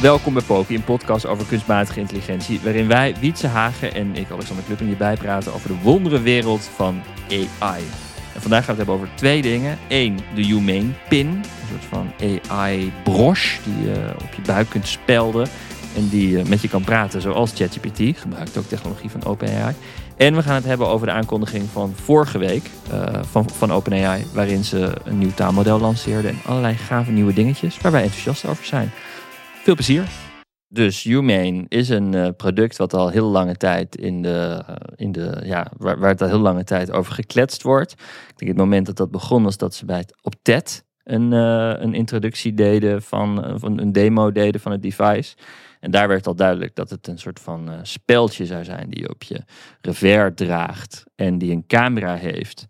Welkom bij Poki, een podcast over kunstmatige intelligentie, waarin wij, Wietse Hagen en ik, Alexander Klupping, je bijpraten over de wonderenwereld van AI. En vandaag gaan we het hebben over twee dingen. Eén, de Humane Pin, een soort van AI-broche die je op je buik kunt spelden en die eh, met je kan praten, zoals ChatGPT, gebruikt ook technologie van OpenAI. En we gaan het hebben over de aankondiging van vorige week uh, van, van OpenAI, waarin ze een nieuw taalmodel lanceerden en allerlei gave nieuwe dingetjes waar wij enthousiast over zijn. Veel plezier. Dus Humane is een uh, product wat al heel lange tijd in de, uh, in de ja, waar, waar, het al heel lange tijd over gekletst wordt. Ik denk het moment dat dat begon was dat ze bij het op TED een, uh, een introductie deden van, van een demo deden van het device. En daar werd al duidelijk dat het een soort van speldje zou zijn die je op je revers draagt en die een camera heeft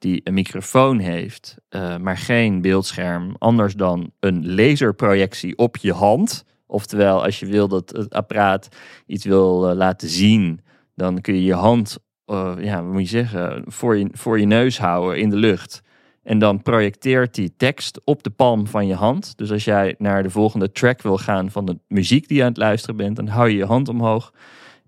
die een microfoon heeft, uh, maar geen beeldscherm, anders dan een laserprojectie op je hand. Oftewel, als je wil dat het apparaat iets wil uh, laten zien, dan kun je je hand, uh, ja, wat moet je zeggen, voor je, voor je neus houden in de lucht. En dan projecteert die tekst op de palm van je hand. Dus als jij naar de volgende track wil gaan van de muziek die je aan het luisteren bent, dan hou je je hand omhoog.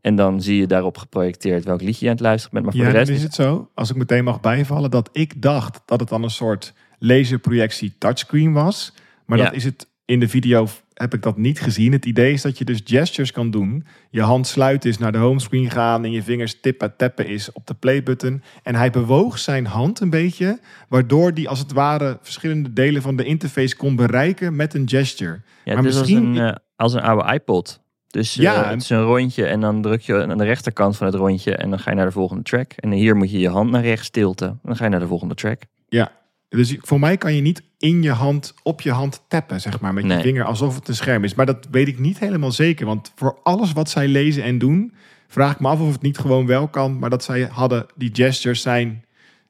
En dan zie je daarop geprojecteerd welk liedje je aan het luisteren bent. Maar voor ja, de rest is het zo, als ik meteen mag bijvallen, dat ik dacht dat het dan een soort laserprojectie touchscreen was. Maar Ja. dat is het in de video heb ik dat niet gezien. Het idee is dat je dus gestures kan doen. Je hand sluiten is naar de homescreen gaan en je vingers tippen tappen is op de playbutton. En hij bewoog zijn hand een beetje, waardoor die als het ware verschillende delen van de interface kon bereiken met een gesture. Ja, Maar misschien- als een, eh, als een oude iPod. Dus eh, Ja, en- het is een rondje en dan druk je aan de rechterkant van het rondje en dan ga je naar de volgende track. En hier moet je je hand naar rechts tilten. En dan ga je naar de volgende track. Ja, dus voor mij kan je niet in je hand, op je hand tappen, zeg maar, met Nee. je vinger, alsof het een scherm is. Maar dat weet ik niet helemaal zeker, want voor alles wat zij lezen en doen, vraag ik me af of het niet gewoon wel kan, maar dat zij hadden, die gestures zijn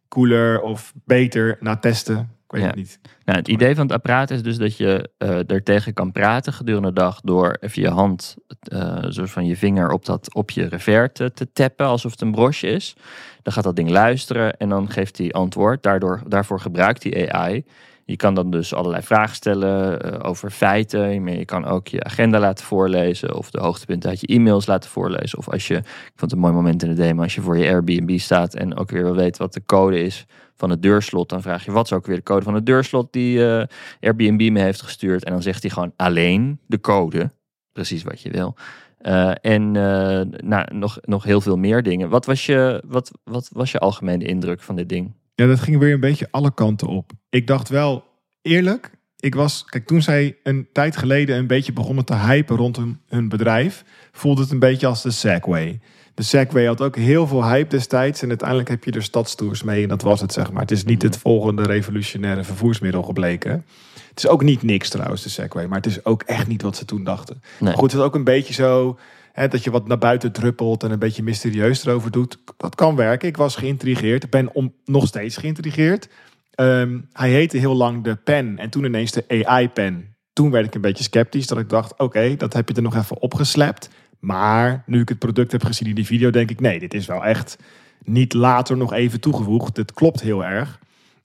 cooler of beter na testen. Ik weet Ja. het niet. Nou, het idee van het apparaat is dus dat je eh er tegen kan praten gedurende de dag door even je hand, eh soort van je vinger op, dat, op je revers te, te tappen, alsof het een broche is. Dan gaat dat ding luisteren en dan geeft hij antwoord. Daardoor, daarvoor gebruikt hij AI. Je kan dan dus allerlei vragen stellen eh, over feiten. Maar je kan ook je agenda laten voorlezen of de hoogtepunten uit je e-mails laten voorlezen. Of als je, ik vond het een mooi moment in de demo, als je voor je Airbnb staat en ook weer wil weten wat de code is van het deurslot, dan vraag je wat is ook weer de code van het deurslot die eh, Airbnb me heeft gestuurd. En dan zegt hij gewoon alleen de code, precies wat je wil. Eh, en eh, nou, nog, nog heel veel meer dingen. Wat was, je, wat, wat was je algemene indruk van dit ding? Ja, dat ging weer een beetje alle kanten op. Ik dacht wel, eerlijk, ik was, kijk, toen zij een tijd geleden een beetje begonnen te hypen rond hun, hun bedrijf, voelde het een beetje als de Segway. De Segway had ook heel veel hype destijds en uiteindelijk heb je er stadstours mee en dat was het, zeg maar. Het is niet het volgende revolutionaire vervoersmiddel gebleken. Het is ook niet niks trouwens, de Segway, maar het is ook echt niet wat ze toen dachten. Nee. Maar goed, het is ook een beetje zo hè, dat je wat naar buiten druppelt en een beetje mysterieus erover doet. Dat kan werken. Ik was geïntrigeerd. Ik ben om, nog steeds geïntrigeerd. Ehm, hij heette heel lang de pen en toen ineens de AI-pen. Toen werd ik een beetje sceptisch, dat ik dacht, oké, dat heb je er nog even opgeslept. Maar nu ik het product heb gezien in die video, denk ik, nee, dit is wel echt niet later nog even toegevoegd. Het klopt heel erg.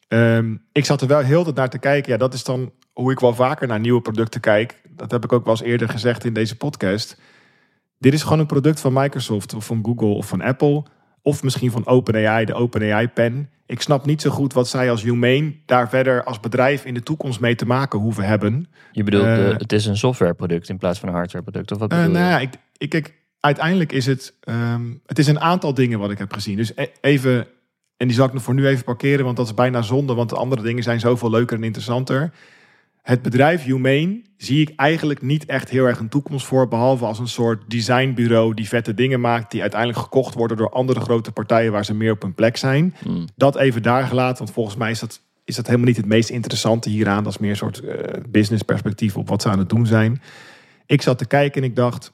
Ehm, ik zat er wel heel tijd naar te kijken. Ja, dat is dan hoe ik wel vaker naar nieuwe producten kijk. Dat heb ik ook wel eens eerder gezegd in deze podcast. Dit is gewoon een product van Microsoft of van Google of van Apple. Of misschien van OpenAI, de OpenAI pen. Ik snap niet zo goed wat zij als Humane daar verder als bedrijf in de toekomst mee te maken hoeven hebben. Je bedoelt, Eh, de- het is een softwareproduct in plaats van een hardwareproduct? Of wat Eh, bedoel nou je? ja, ik, ik, kijk, uiteindelijk is het, ehm, het is een aantal dingen wat ik heb gezien. Dus e- even, en die zal ik nog voor nu even parkeren, want dat is bijna zonde, want de andere dingen zijn zoveel leuker en interessanter. Het bedrijf Humane zie ik eigenlijk niet echt heel erg een toekomst voor, behalve als een soort designbureau die vette dingen maakt, die uiteindelijk gekocht worden door andere grote partijen waar ze meer op hun plek zijn. Hmm. Dat even daar gelaten, want volgens mij is dat is dat helemaal niet het meest interessante hieraan. Dat is meer een soort eh, business perspectief op wat ze aan het doen zijn. Ik zat te kijken en ik dacht,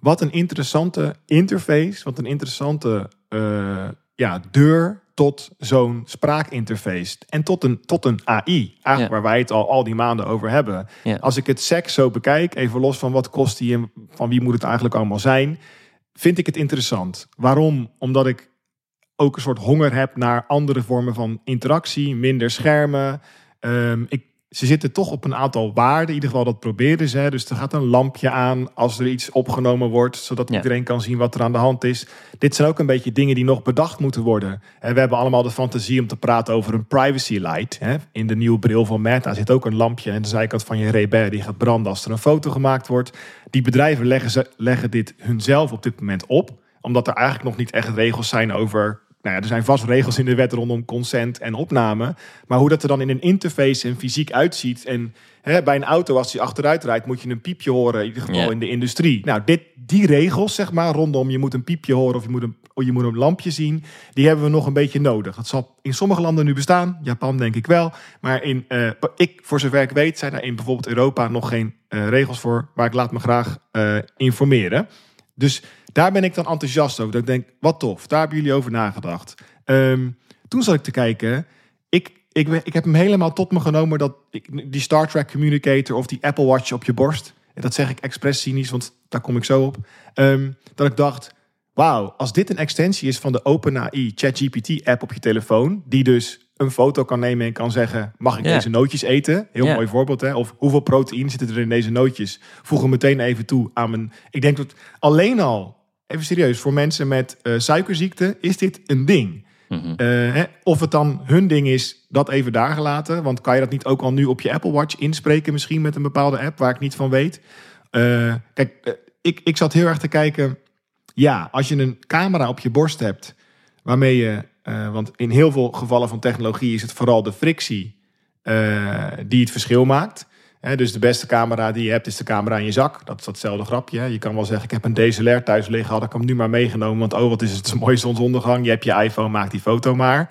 wat een interessante interface, wat een interessante eh, ja, deur tot zo'n spraakinterface. En tot een, tot een AI, eigenlijk Ja. waar wij het al, al die maanden over hebben. Ja. Als ik het seks zo bekijk, even los van wat kost die en van wie moet het eigenlijk allemaal zijn, vind ik het interessant. Waarom? Omdat ik ook een soort honger heb naar andere vormen van interactie, minder schermen. Ehm, ik, ze zitten toch op een aantal waarden. In ieder geval dat proberen ze. Dus er gaat een lampje aan als er iets opgenomen wordt, zodat Ja. iedereen kan zien wat er aan de hand is. Dit zijn ook een beetje dingen die nog bedacht moeten worden. En we hebben allemaal de fantasie om te praten over een privacy light. Hè. In de nieuwe bril van Meta zit ook een lampje aan de zijkant van je Ray-Ban die gaat branden als er een foto gemaakt wordt. Die bedrijven leggen, ze, leggen dit hunzelf op dit moment op, omdat er eigenlijk nog niet echt regels zijn over. Nou ja, er zijn vast regels in de wet rondom consent en opname. Maar hoe dat er dan in een interface en fysiek uitziet. En hè, bij een auto, als die achteruit rijdt, moet je een piepje horen. In ieder geval in de industrie. Nou, dit, die regels, zeg maar, rondom je moet een piepje horen of je moet een, of je moet een lampje zien. Die hebben we nog een beetje nodig. Dat zal in sommige landen nu bestaan. Japan denk ik wel. Maar in, eh, ik, voor zover ik weet, zijn er in bijvoorbeeld Europa nog geen eh, regels voor. Maar ik laat me graag eh, informeren. Dus daar ben ik dan enthousiast over. Dat ik denk, wat tof, daar hebben jullie over nagedacht. Ehm, toen zat ik te kijken. Ik, ik, ik heb hem helemaal tot me genomen dat ik, die Star Trek Communicator of die Apple Watch op je borst. En dat zeg ik expres cynisch, want daar kom ik zo op. Ehm, dat ik dacht, wauw, als dit een extensie is van de OpenAI ChatGPT app op je telefoon, die dus een foto kan nemen en kan zeggen, mag ik deze nootjes eten? Heel mooi voorbeeld, hè? Of hoeveel proteïne zitten er in deze nootjes? Voeg hem meteen even toe aan mijn... Ik denk dat alleen al, even serieus, voor mensen met eh, suikerziekte is dit een ding. Mhm. Eh, hè, of het dan hun ding is, dat even daar gelaten. Want kan je dat niet ook al nu op je Apple Watch inspreken, misschien met een bepaalde app waar ik niet van weet? Eh, kijk, ik, ik zat heel erg te kijken. Ja, als je een camera op je borst hebt, waarmee je, want in heel veel gevallen van technologie is het vooral de frictie die het verschil maakt. Dus de beste camera die je hebt is de camera in je zak. Dat is datzelfde grapje. Je kan wel zeggen, ik heb een DSLR thuis liggen, had ik hem nu maar meegenomen. Want oh, wat is het een mooie zonsondergang. Je hebt je iPhone, maak die foto maar.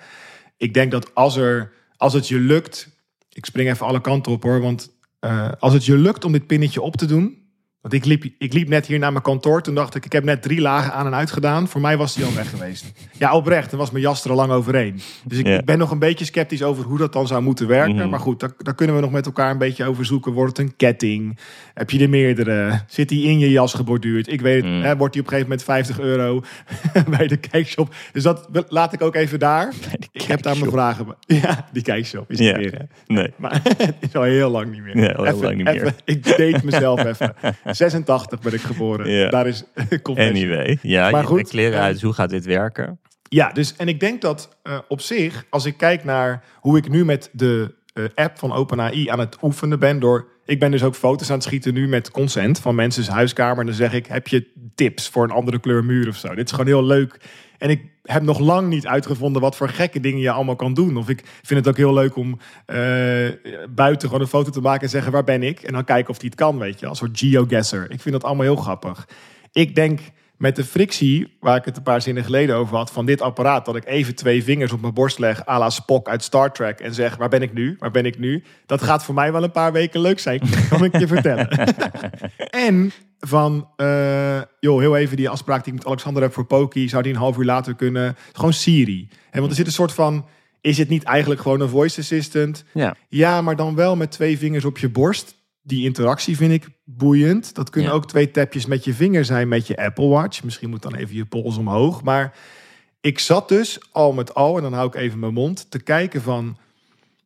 Ik denk dat als, er, als het je lukt, ik spring even alle kanten op hoor, want eh, als het je lukt om dit pinnetje op te doen. Want ik liep, ik liep net hier naar mijn kantoor. Toen dacht ik, ik heb net drie lagen aan en uit gedaan. Voor mij was die al weg geweest. Ja, oprecht. Dan was mijn jas er al lang overheen. Dus ik, ben nog een beetje sceptisch over hoe dat dan zou moeten werken. Mhm. Maar goed, daar, daar kunnen we nog met elkaar een beetje over zoeken. Wordt het een ketting? Heb je er meerdere? Zit die in je jas geborduurd? Ik weet het. Mm. Hè, wordt die op een gegeven moment 50 euro bij de kijkshop? Dus dat laat ik ook even daar. Ik heb daar mijn vragen bij. Ja, die kijkshop is niet meer. hè. Nee. Maar het is al heel lang niet meer. Al heel lang niet meer. ik date mezelf even. 86 ben ik geboren. Ja. Daar is confession. Anyway. Ja, Maar goed, kleren eh, uit. Hoe gaat dit werken? Ja, dus en ik denk dat eh, op zich, als ik kijk naar hoe ik nu met de eh, app van OpenAI aan het oefenen ben, door ik ben dus ook foto's aan het schieten nu met consent van mensen's huiskamer. En dan zeg ik, heb je tips voor een andere kleur muur of zo? Dit is gewoon heel leuk. En ik heb nog lang niet uitgevonden wat voor gekke dingen je allemaal kan doen. Of ik vind het ook heel leuk om eh, buiten gewoon een foto te maken en zeggen waar ben ik? En dan kijken of die het kan, weet je, als soort geoguesser. Ik vind dat allemaal heel grappig. Ik denk met de frictie, waar ik het een paar zinnen geleden over had, van dit apparaat, dat ik even twee vingers op mijn borst leg, à la Spock uit Star Trek, en zeg, waar ben ik nu? Waar ben ik nu? Dat gaat voor mij wel een paar weken leuk zijn, kan ik je vertellen. en van, eh, joh, heel even die afspraak die ik met Alexander heb voor Poki, zou die een half uur later kunnen? Gewoon Siri. Hè, want er zit een soort van, is het niet eigenlijk gewoon een voice assistant? Ja. Ja, maar dan wel met twee vingers op je borst. Die interactie vind ik boeiend. Dat kunnen Ja. ook twee tapjes met je vinger zijn met je Apple Watch. Misschien moet dan even je pols omhoog. Maar ik zat dus al met al, en dan hou ik even mijn mond, te kijken van...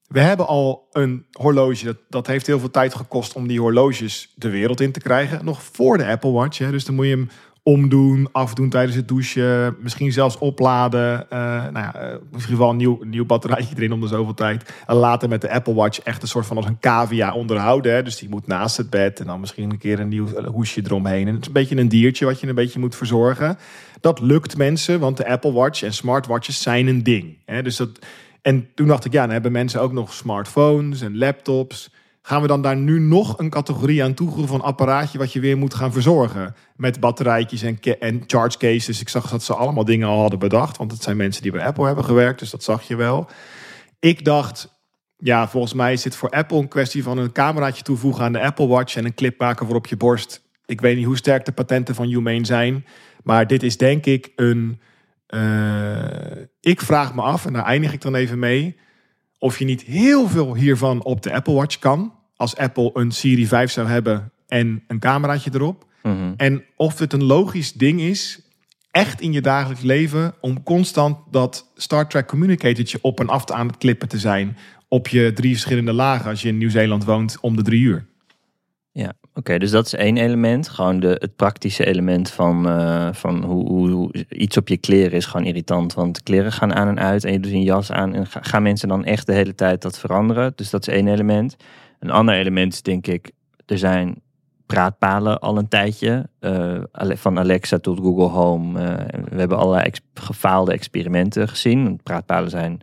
We hebben al een horloge. Dat, dat heeft heel veel tijd gekost om die horloges de wereld in te krijgen. Nog voor de Apple Watch. Hè. Dus dan moet je hem omdoen, afdoen tijdens het douchen. Misschien zelfs opladen. eh, nou ja, eh, misschien wel een nieuw, nieuw batterijtje erin om de zoveel tijd. En later met de Apple Watch echt een soort van als een cavia onderhouden. Hè. Dus die moet naast het bed. En dan misschien een keer een nieuw eh, hoesje eromheen. En het is een beetje een diertje wat je een beetje moet verzorgen. Dat lukt mensen, want de Apple Watch en smartwatches zijn een ding. Hè. Dus dat... En toen dacht ik, ja, dan hebben mensen ook nog smartphones en laptops. Gaan we dan daar nu nog een categorie aan toevoegen van apparaatje wat je weer moet gaan verzorgen? Met batterijtjes en, en charge cases. Ik zag dat ze allemaal dingen al hadden bedacht, want het zijn mensen die bij Apple hebben gewerkt, dus dat zag je wel. ik dacht, ja, volgens mij is dit voor Apple een kwestie van een cameraatje toevoegen aan de Apple Watch en een clip maken voor op je borst. Ik weet niet hoe sterk de patenten van Humane zijn, maar dit is denk ik een. eh, ik vraag me af, en daar eindig ik dan even mee, of je niet heel veel hiervan op de Apple Watch kan. Als Apple een Siri 5 zou hebben en een cameraatje erop. Mhm. En of het een logisch ding is, echt in je dagelijks leven, om constant dat Star Trek communicatortje op en af te aan het klippen te zijn. Op je drie verschillende lagen als je in Nieuw-Zeeland woont om de drie uur. Ja, oké, dus dat is één element. Gewoon de, het praktische element van, eh, van hoe, hoe, iets op je kleren is gewoon irritant. Want kleren gaan aan en uit en je doet een jas aan. En ga- gaan mensen dan echt de hele tijd dat veranderen? Dus dat is één element. Een ander element is denk ik, er zijn praatpalen al een tijdje. eh, van Alexa tot Google Home. eh, we hebben allerlei gefaalde experimenten gezien. Praatpalen zijn in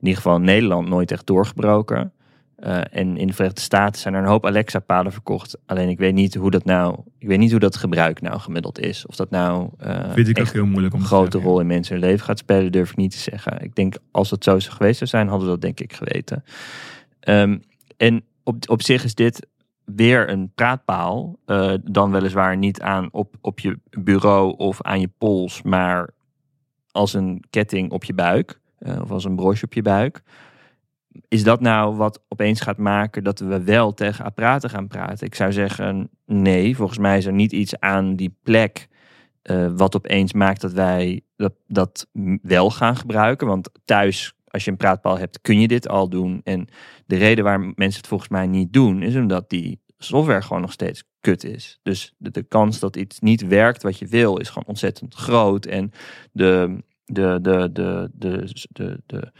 ieder geval in Nederland nooit echt doorgebroken. Eh, en in de Verenigde Staten zijn er een hoop Alexa-palen verkocht. Alleen ik weet niet hoe dat nou, ik weet niet hoe dat gebruik nou gemiddeld is. Of dat nou eh, Vind ik ook heel moeilijk om een te grote zeggen. rol in mensen hun leven gaat spelen, durf ik niet te zeggen. Ik denk als het zo zou geweest zou zijn, hadden we dat denk ik geweten. Ehm, en op, op zich is dit weer een praatpaal. eh, dan weliswaar niet aan op, op je bureau of aan je pols, maar als een ketting op je buik. of als een broche op je buik. Is dat nou wat opeens gaat maken dat we wel tegen apparaten gaan praten? Ik zou zeggen nee. Volgens mij is er niet iets aan die plek eh, wat opeens maakt dat wij dat, dat wel gaan gebruiken. Want thuis, als je een praatpaal hebt, kun je dit al doen. En de reden waar mensen het volgens mij niet doen, is omdat die software gewoon nog steeds kut is. Dus de kans dat iets niet werkt wat je wil, is gewoon ontzettend groot. En de, de, de, de, de, de, de,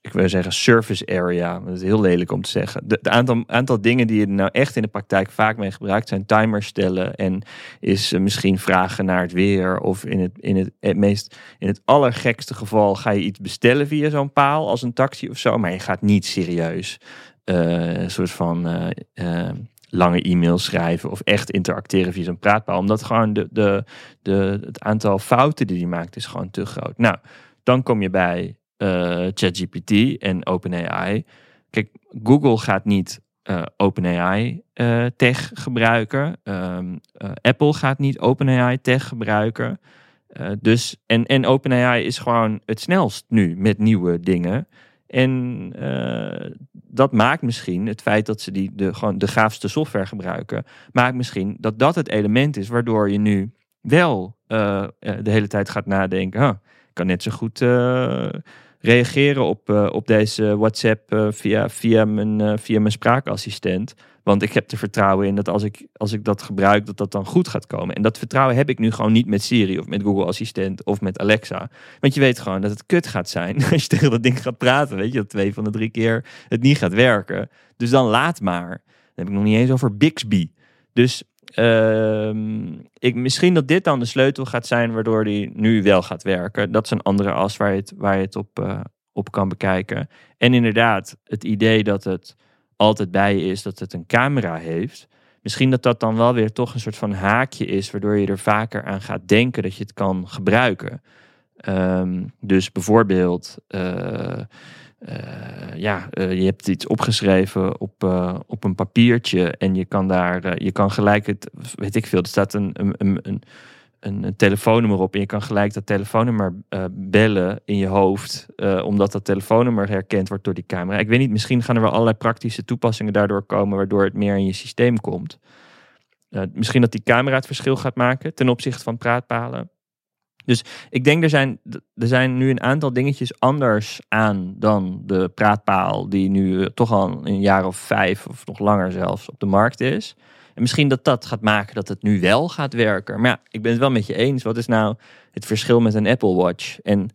ik wil zeggen surface area, dat is heel lelijk om te zeggen. De aantal, aantal dingen die je nou echt in de praktijk vaak mee gebruikt, zijn timers stellen en is eh, misschien vragen naar het weer. Of in het, in het, het meest, in het allergekste geval ga je iets bestellen via zo'n paal als een taxi of zo. Maar je gaat niet serieus eh, een soort van eh, lange e-mails schrijven of echt interacteren via zo'n praatpaal. Omdat gewoon de, de, de, het aantal fouten die hij maakt is gewoon te groot. Nou, dan kom je bij eh, ChatGPT en OpenAI. Kijk, Google gaat niet eh, OpenAI eh, tech gebruiken. Ehm, eh, Apple gaat niet OpenAI tech gebruiken. Dus, en, en OpenAI is gewoon het snelst nu met nieuwe dingen. En eh, dat maakt misschien het feit dat ze die de, gewoon de gaafste software gebruiken, maakt misschien dat dat het element is waardoor je nu wel eh, eh, de hele tijd gaat nadenken. "Huh, ik kan net zo goed reageren op, op deze WhatsApp via, via, mijn, via mijn spraakassistent. Want ik heb er vertrouwen in dat als ik, als ik dat gebruik, dat dat dan goed gaat komen. En dat vertrouwen heb ik nu gewoon niet met Siri of met Google Assistent of met Alexa. Want je weet gewoon dat het kut gaat zijn als je tegen dat ding gaat praten. Weet je, dat twee van de drie keer het niet gaat werken. Dus dan laat maar. Dan heb ik nog niet eens over Bixby. Dus ehm, ik, misschien dat dit dan de sleutel gaat zijn waardoor die nu wel gaat werken. Dat is een andere as waar je het, waar je het op, eh, op kan bekijken. En inderdaad, het idee dat het altijd bij je is, dat het een camera heeft. Misschien dat dat dan wel weer toch een soort van haakje is, waardoor je er vaker aan gaat denken dat je het kan gebruiken. Ehm, dus bijvoorbeeld, eh, eh, ja, eh, je hebt iets opgeschreven op, op een papiertje en je kan daar, je kan gelijk het, weet ik veel, er staat een, een, een, een, telefoonnummer op en je kan gelijk dat telefoonnummer eh, bellen in je hoofd, eh, omdat dat telefoonnummer herkend wordt door die camera. Ik weet niet, misschien gaan er wel allerlei praktische toepassingen daardoor komen, waardoor het meer in je systeem komt. Eh, misschien dat die camera het verschil gaat maken ten opzichte van praatpalen. Dus ik denk er zijn, er zijn nu een aantal dingetjes anders aan dan de praatpaal die nu toch al een jaar of vijf of nog langer zelfs op de markt is. En misschien dat dat gaat maken dat het nu wel gaat werken. Maar ja, ik ben het wel met je eens. Wat is nou het verschil met een Apple Watch? En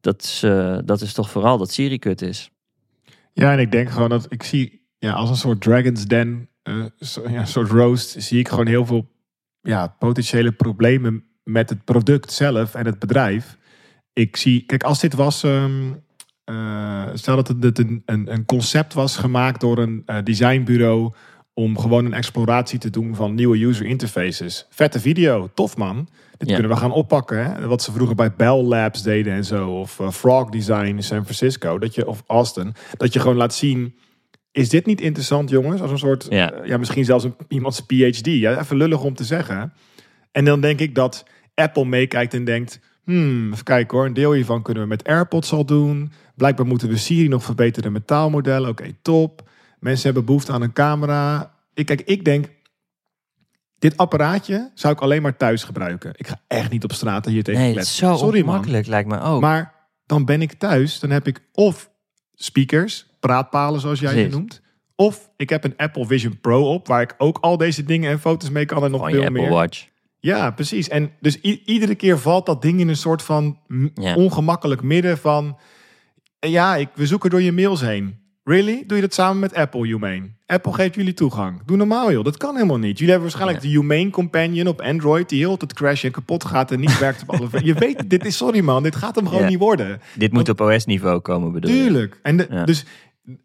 dat is, eh, dat is toch vooral dat Siri kut is. Ja, en ik denk gewoon dat ik zie ja, als een soort Dragon's Den, eh, ja, een soort roast, zie ik gewoon heel veel ja, potentiële problemen met het product zelf en het bedrijf. Ik zie, kijk, als dit was, ehm, eh, stel dat het een, een, een concept was gemaakt door een designbureau om gewoon een exploratie te doen van nieuwe user interfaces. Vette video, tof man. Dit Ja. kunnen we gaan oppakken. Hè? Wat ze vroeger bij Bell Labs deden en zo. Of eh, Frog Design in San Francisco. Dat je, of Austin. Dat je gewoon laat zien... Is dit niet interessant, jongens? Als een soort, Ja. eh, ja, misschien zelfs een, iemands PhD. Ja, even lullig om te zeggen. En dan denk ik dat Apple meekijkt en denkt... Hmm, even kijken hoor, een deel hiervan kunnen we met AirPods al doen. Blijkbaar moeten we Siri nog verbeteren met taalmodellen. Oké, top. Mensen hebben behoefte aan een camera. Ik, kijk, ik denk, dit apparaatje zou ik alleen maar thuis gebruiken. Ik ga echt niet op straat hier tegen Nee, kletsen. zo Sorry makkelijk lijkt me ook. Maar dan ben ik thuis, dan heb ik of speakers, praatpalen zoals jij ze Precies. noemt. Of ik heb een Apple Vision Pro op, waar ik ook al deze dingen en foto's mee kan en nog je veel Apple meer. Watch. Ja, precies. En dus iedere keer valt dat ding in een soort van Ja. ongemakkelijk midden van... Ja, ik, we zoeken door je mails heen. Really? Doe je dat samen met Apple, Humane? Apple geeft jullie toegang. Doe normaal, joh. Dat kan helemaal niet. Jullie hebben waarschijnlijk de Humane Companion op Android... die heel het crash en kapot gaat en niet werkt op alle... Je weet, dit is... Sorry man, dit gaat hem gewoon Ja. niet worden. Dit moet op OS-niveau komen, bedoel je? Tuurlijk. En de- Ja. dus,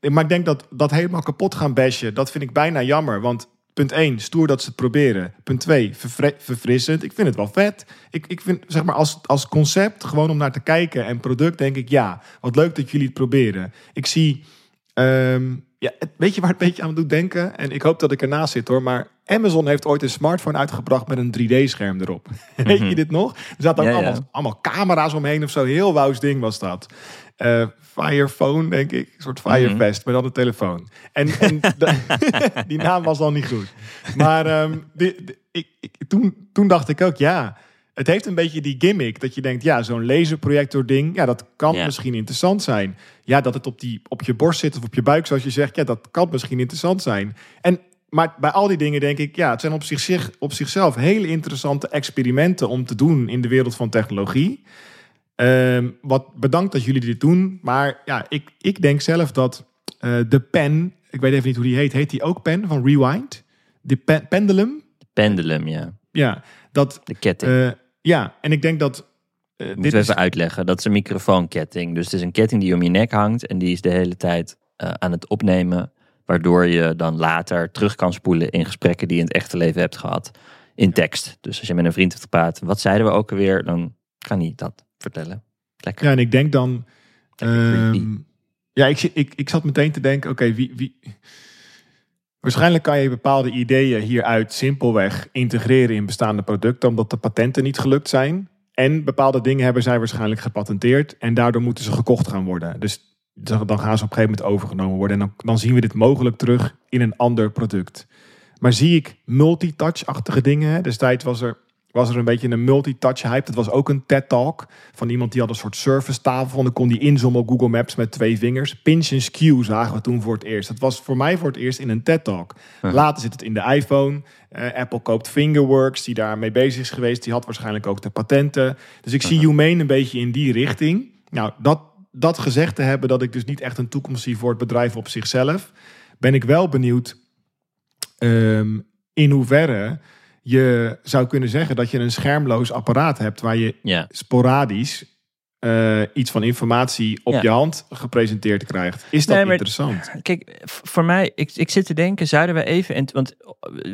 maar ik denk dat dat helemaal kapot gaan bashen, dat vind ik bijna jammer. Want punt 1, stoer dat ze het proberen. Punt 2, verfrissend. Ik vind het wel vet. Ik, ik vind, zeg maar, als, als concept, gewoon om naar te kijken en product, denk ik, ja, wat leuk dat jullie het proberen. Ik zie, ehm, ja, weet je waar het een beetje aan doet denken? En ik hoop dat ik ernaast zit hoor, maar Amazon heeft ooit een smartphone uitgebracht met een 3D-scherm erop. Weet je dit nog? Er zaten ook Ja, ja. allemaal, allemaal camera's omheen of zo. Heel wauws ding was dat. Eh Firephone, denk ik. Een soort Firefest, maar dan een telefoon. En, en die naam was al niet goed. Maar ehm, die- die- ik, ik, toen, toen dacht ik ook, ja... Het heeft een beetje die gimmick dat je denkt, ja, zo'n laserprojector ding, ja, dat kan misschien interessant zijn. Ja, dat het op, die, op je borst zit of op je buik, zoals je zegt, ja, dat kan misschien interessant zijn. En, maar bij al die dingen denk ik, ja, het zijn op, zich, op zichzelf hele interessante experimenten om te doen in de wereld van technologie. Ehm, wat bedankt dat jullie dit doen. Maar ja, ik, ik denk zelf dat eh, de pen, ik weet even niet hoe die heet, heet die ook pen van Rewind? De pen, pendulum? Pendulum, ja. Ja, dat, De ketting. eh, ja, en ik denk dat Moeten dit is, even uitleggen. Dat is een microfoonketting. Dus het is een ketting die om je nek hangt. En die is de hele tijd eh, aan het opnemen. Waardoor je dan later terug kan spoelen in gesprekken die je in het echte leven hebt gehad. In tekst. Dus als je met een vriend hebt gepraat. Wat zeiden we ook alweer? Dan kan hij dat vertellen. Lekker. ja, en ik denk dan, ehm, ja, ik, ik, ik zat meteen te denken, oké, wie, wie, waarschijnlijk kan je bepaalde ideeën hieruit simpelweg integreren in bestaande producten, omdat de patenten niet gelukt zijn. En bepaalde dingen hebben zij waarschijnlijk gepatenteerd en daardoor moeten ze gekocht gaan worden. Dus dan gaan ze op een gegeven moment overgenomen worden. En dan, dan zien we dit mogelijk terug in een ander product. Maar zie ik multitouch-achtige dingen? hè? Destijds was er, was er een beetje een multitouch hype. Dat was ook een TED-talk van iemand die had een soort service tafel. En dan kon die inzoomen op Google Maps met twee vingers. Pinch en skew zagen we toen voor het eerst. Dat was voor mij voor het eerst in een TED-talk. Later zit het in de iPhone. Eh, Apple koopt Fingerworks, die daarmee bezig is geweest. Die had waarschijnlijk ook de patenten. Dus ik zie Humane een beetje in die richting. Nou, dat, dat gezegd te hebben dat ik dus niet echt een toekomst zie voor het bedrijf op zichzelf, ben ik wel benieuwd ehm, in hoeverre je zou kunnen zeggen dat je een schermloos apparaat hebt waar je Ja. sporadisch eh, iets van informatie op Ja. je hand gepresenteerd krijgt. Is dat Nee, maar- interessant? Kijk, voor mij, ik, ik zit te denken, zouden we even, en, want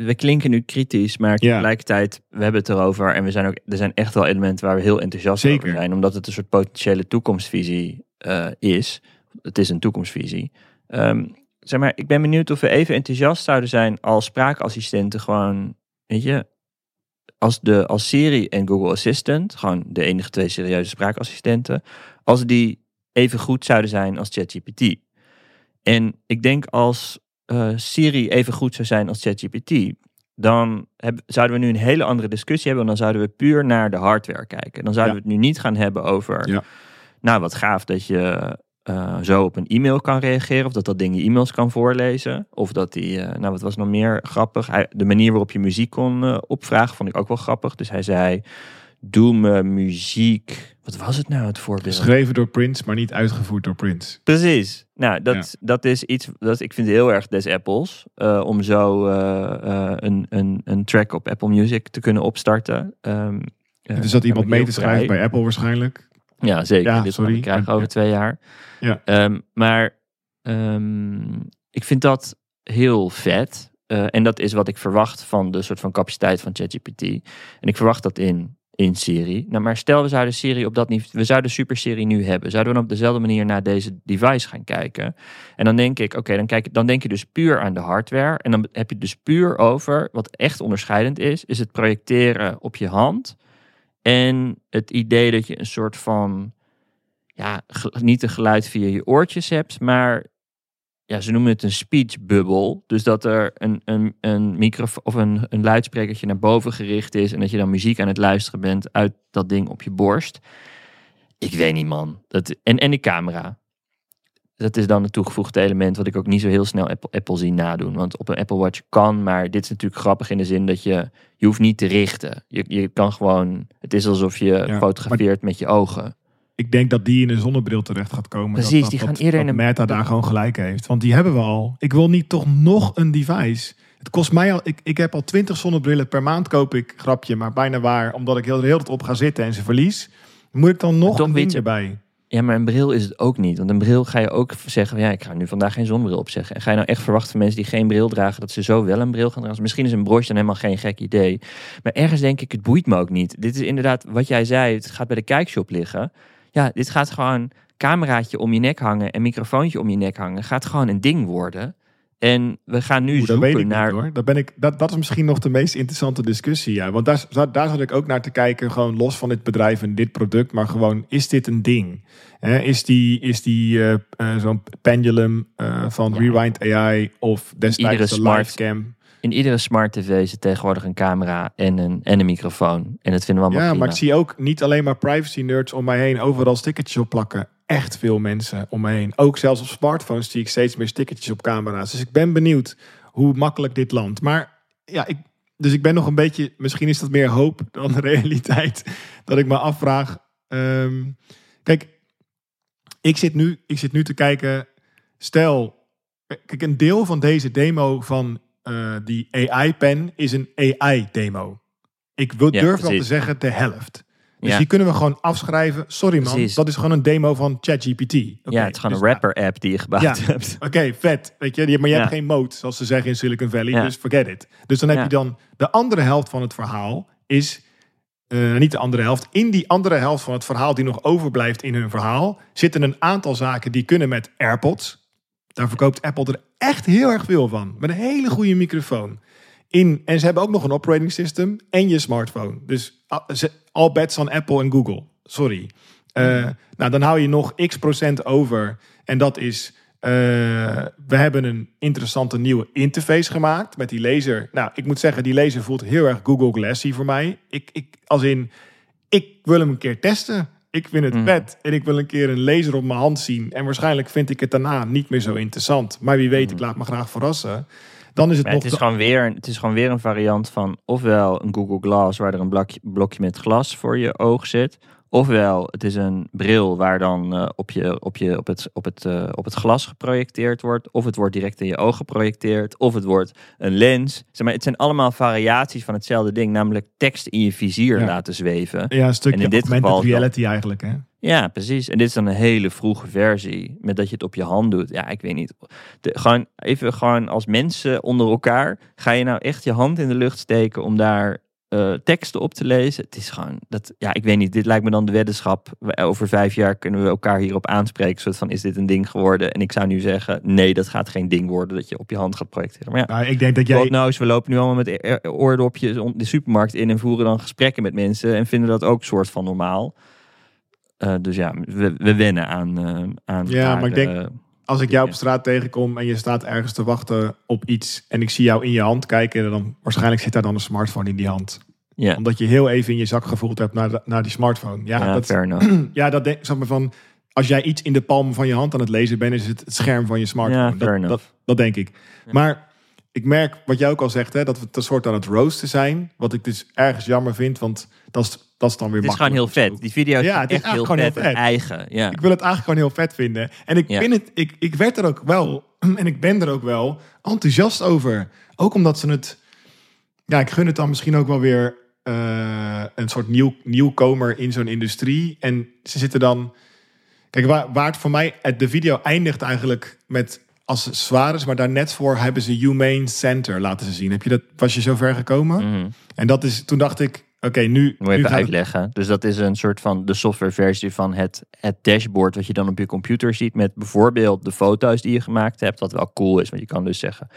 we klinken nu kritisch, maar Ja. tegelijkertijd, we hebben het erover en we zijn ook, er zijn echt wel elementen waar we heel enthousiast Zeker. over zijn, omdat het een soort potentiële toekomstvisie eh, is. Het is een toekomstvisie. Ehm, zeg maar, ik ben benieuwd of we even enthousiast zouden zijn als spraakassistenten gewoon, weet je, als, de, als Siri en Google Assistant, gewoon de enige twee serieuze spraakassistenten, als die even goed zouden zijn als ChatGPT. En ik denk als eh, Siri even goed zou zijn als ChatGPT, dan heb, zouden we nu een hele andere discussie hebben. Dan zouden we puur naar de hardware kijken. Dan zouden Ja. we het nu niet gaan hebben over. Ja. Nou, wat gaaf dat je eh, zo op een e-mail kan reageren. Of dat dat ding je e-mails kan voorlezen. Of dat die, eh, nou wat was nog meer grappig? Hij, de manier waarop je muziek kon eh, opvragen vond ik ook wel grappig. Dus hij zei, doe me muziek. Wat was het nou het voorbeeld? Geschreven door Prince, maar niet uitgevoerd door Prince. Precies. Nou, dat, dat is iets dat ik vind heel erg des Apples. om zo een, een, een track op Apple Music te kunnen opstarten. Ehm, eh, dus dat iemand mee te schrijven bij Apple waarschijnlijk. Ja, zeker. Ja, Dit sorry. krijgen over twee jaar. Ja. Ehm, maar ehm, ik vind dat heel vet. eh, en dat is wat ik verwacht van de soort van capaciteit van ChatGPT. En ik verwacht dat in, in Siri. Nou, maar stel we zouden Siri op dat niveau, we zouden Super Siri nu hebben. Zouden we dan op dezelfde manier naar deze device gaan kijken? En dan denk ik, oké, dan dan, dan denk je dus puur aan de hardware. En dan heb je dus puur over, wat echt onderscheidend is, is het projecteren op je hand. En het idee dat je een soort van, ja, niet een geluid via je oortjes hebt, maar ja, ze noemen het een speech bubble. Dus dat er een, een, een microfoon of een, een luidsprekertje naar boven gericht is. En dat je dan muziek aan het luisteren bent uit dat ding op je borst. Ik weet niet, man. Dat, en, en die camera. Dat is dan het toegevoegde element wat ik ook niet zo heel snel Apple, Apple zie nadoen. Want op een Apple Watch kan, maar dit is natuurlijk grappig in de zin dat je, je hoeft niet te richten. Je, je kan gewoon, het is alsof je fotografeert met je ogen ik denk dat die in een zonnebril terecht gaat komen. Precies, dat, die gaan eerder in een... Meta daar gewoon gelijk heeft. Want die hebben we al. Ik wil niet toch nog een device. Het kost mij al... Ik, ik heb al twintig zonnebrillen per maand koop ik. Grapje, maar bijna waar. Omdat ik heel de hele tijd op ga zitten en ze verlies. Moet ik dan nog een ding erbij? Ja, maar een bril is het ook niet. Want een bril ga je ook zeggen... Ja, ik ga nu vandaag geen zonnebril opzeggen. En ga je nou echt verwachten van mensen die geen bril dragen... dat ze zo wel een bril gaan dragen? Misschien is een broche dan helemaal geen gek idee. Maar ergens denk ik, het boeit me ook niet. Dit is inderdaad wat jij zei. Het gaat bij de kijkshop liggen. Ja, dit gaat gewoon cameraatje om je nek hangen en microfoontje om je nek hangen. Gaat gewoon een ding worden. En we gaan nu Oeh, zoeken naar. Hoor. Dat, ben ik, dat, dat is misschien nog de meest interessante discussie. Ja. Want daar, daar zat ik ook naar te kijken. Gewoon los van dit bedrijf en dit product. Maar gewoon, is dit een ding? is die, is die uh, uh, zo'n pendulum uh, van Rewind AI of destijds de livecam? in iedere smart tv zit tegenwoordig een camera en een, en een microfoon. En dat vinden we allemaal Ja, maar ik zie ook niet alleen maar privacy nerds om mij heen overal stickertjes op plakken. Echt veel mensen om me heen. Ook zelfs op smartphones zie ik steeds meer stickertjes op camera's. Dus ik ben benieuwd hoe makkelijk dit landt. Maar ja, ik, dus ik ben nog een beetje, misschien is dat meer hoop dan realiteit. Dat ik me afvraag. Ehm, kijk, ik zit, nu, ik zit nu te kijken. Stel, kijk, een deel van deze demo van uh, die AI-pen is een AI-demo. Ik wil durf wel te zeggen de helft. Dus ja. die kunnen we gewoon afschrijven. Sorry man, dat is gewoon een demo van ChatGPT. Okay, ja, het is gewoon dus, een rapper-app die je gebouwd hebt. Oké, vet. Weet je, maar je hebt geen mode, zoals ze zeggen in Silicon Valley. Dus forget it. Dus dan heb je dan de andere helft van het verhaal is... Uh, niet de andere helft. In die andere helft van het verhaal die nog overblijft in hun verhaal... zitten een aantal zaken die kunnen met AirPods. Daar verkoopt Apple er echt heel erg veel van. Met een hele goede microfoon. In, en ze hebben ook nog een operating system en je smartphone. Dus all bets on Apple en Google. Sorry. Uh, nou, dan hou je nog x procent over. En dat is, uh, we hebben een interessante nieuwe interface gemaakt met die laser. Nou, ik moet zeggen, die laser voelt heel erg Google Glassy voor mij. Ik, ik, als in, ik wil hem een keer testen. Ik vind het mm. vet en ik wil een keer een laser op mijn hand zien. En waarschijnlijk vind ik het daarna niet meer zo interessant. Maar wie weet, ik mm. laat me graag verrassen. Dan is het nog. Het is, gewoon weer, het is gewoon weer een variant van ofwel een Google Glass waar er een blokje, blokje met glas voor je oog zit. Ofwel, het is een bril waar dan uh, op, je, op, je, op, het, op, het, uh, op het glas geprojecteerd wordt. Of het wordt direct in je oog geprojecteerd. Of het wordt een lens. Zeg maar, het zijn allemaal variaties van hetzelfde ding. Namelijk tekst in je vizier laten zweven. Ja, een stukje en in dit geval reality dan, eigenlijk. Hè? Ja, precies. En dit is dan een hele vroege versie. Met dat je het op je hand doet. Ja, ik weet niet. De, gewoon even gewoon als mensen onder elkaar. Ga je nou echt je hand in de lucht steken om daar uh, teksten op te lezen. Het is gewoon, dat, ja, ik weet niet, dit lijkt me dan de weddenschap. Over vijf jaar kunnen we elkaar hierop aanspreken. Soort van, is dit een ding geworden? En ik zou nu zeggen, nee, dat gaat geen ding worden dat je op je hand gaat projecteren. Maar ja, nou, ik denk dat jij... nou we lopen nu allemaal met oordopjes de supermarkt in en voeren dan gesprekken met mensen en vinden dat ook soort van normaal. Uh, dus ja, we, we wennen aan, uh, aan Ja, maar ik denk, als ik jou op straat tegenkom en je staat ergens te wachten op iets en ik zie jou in je hand kijken, dan waarschijnlijk zit daar dan een smartphone in die hand. Ja. Omdat je heel even in je zak gevoeld hebt naar, naar die smartphone. Ja, ja dat, fair ja, dat denk zeg maar van. Als jij iets in de palm van je hand aan het lezen bent, is het het scherm van je smartphone. Ja, dat, dat, dat, denk ik. Maar ik merk wat jij ook al zegt, hè, dat we een soort aan het roosten zijn. Wat ik dus ergens jammer vind, want dat is, dat is dan weer Het is gewoon heel vet. Die video is, ja, het is echt heel vet, heel vet. eigen. Ja. Ik wil het eigenlijk gewoon heel vet vinden. En ik, vind het, ik, ik werd er ook wel, en ik ben er ook wel enthousiast over. Ook omdat ze het, ja, ik gun het dan misschien ook wel weer uh, een soort nieuw, nieuwkomer in zo'n industrie. En ze zitten dan, kijk, waar, waar het voor mij, de video eindigt eigenlijk met accessoires, maar daar net voor hebben ze Humane Center laten ze zien. Heb je dat, was je zo ver gekomen? Mhm. En dat is, toen dacht ik, oké, nu, Moet je even het- uitleggen. Dus dat is een soort van de softwareversie van het, het dashboard wat je dan op je computer ziet met bijvoorbeeld de foto's die je gemaakt hebt. Wat wel cool is, want je kan dus zeggen,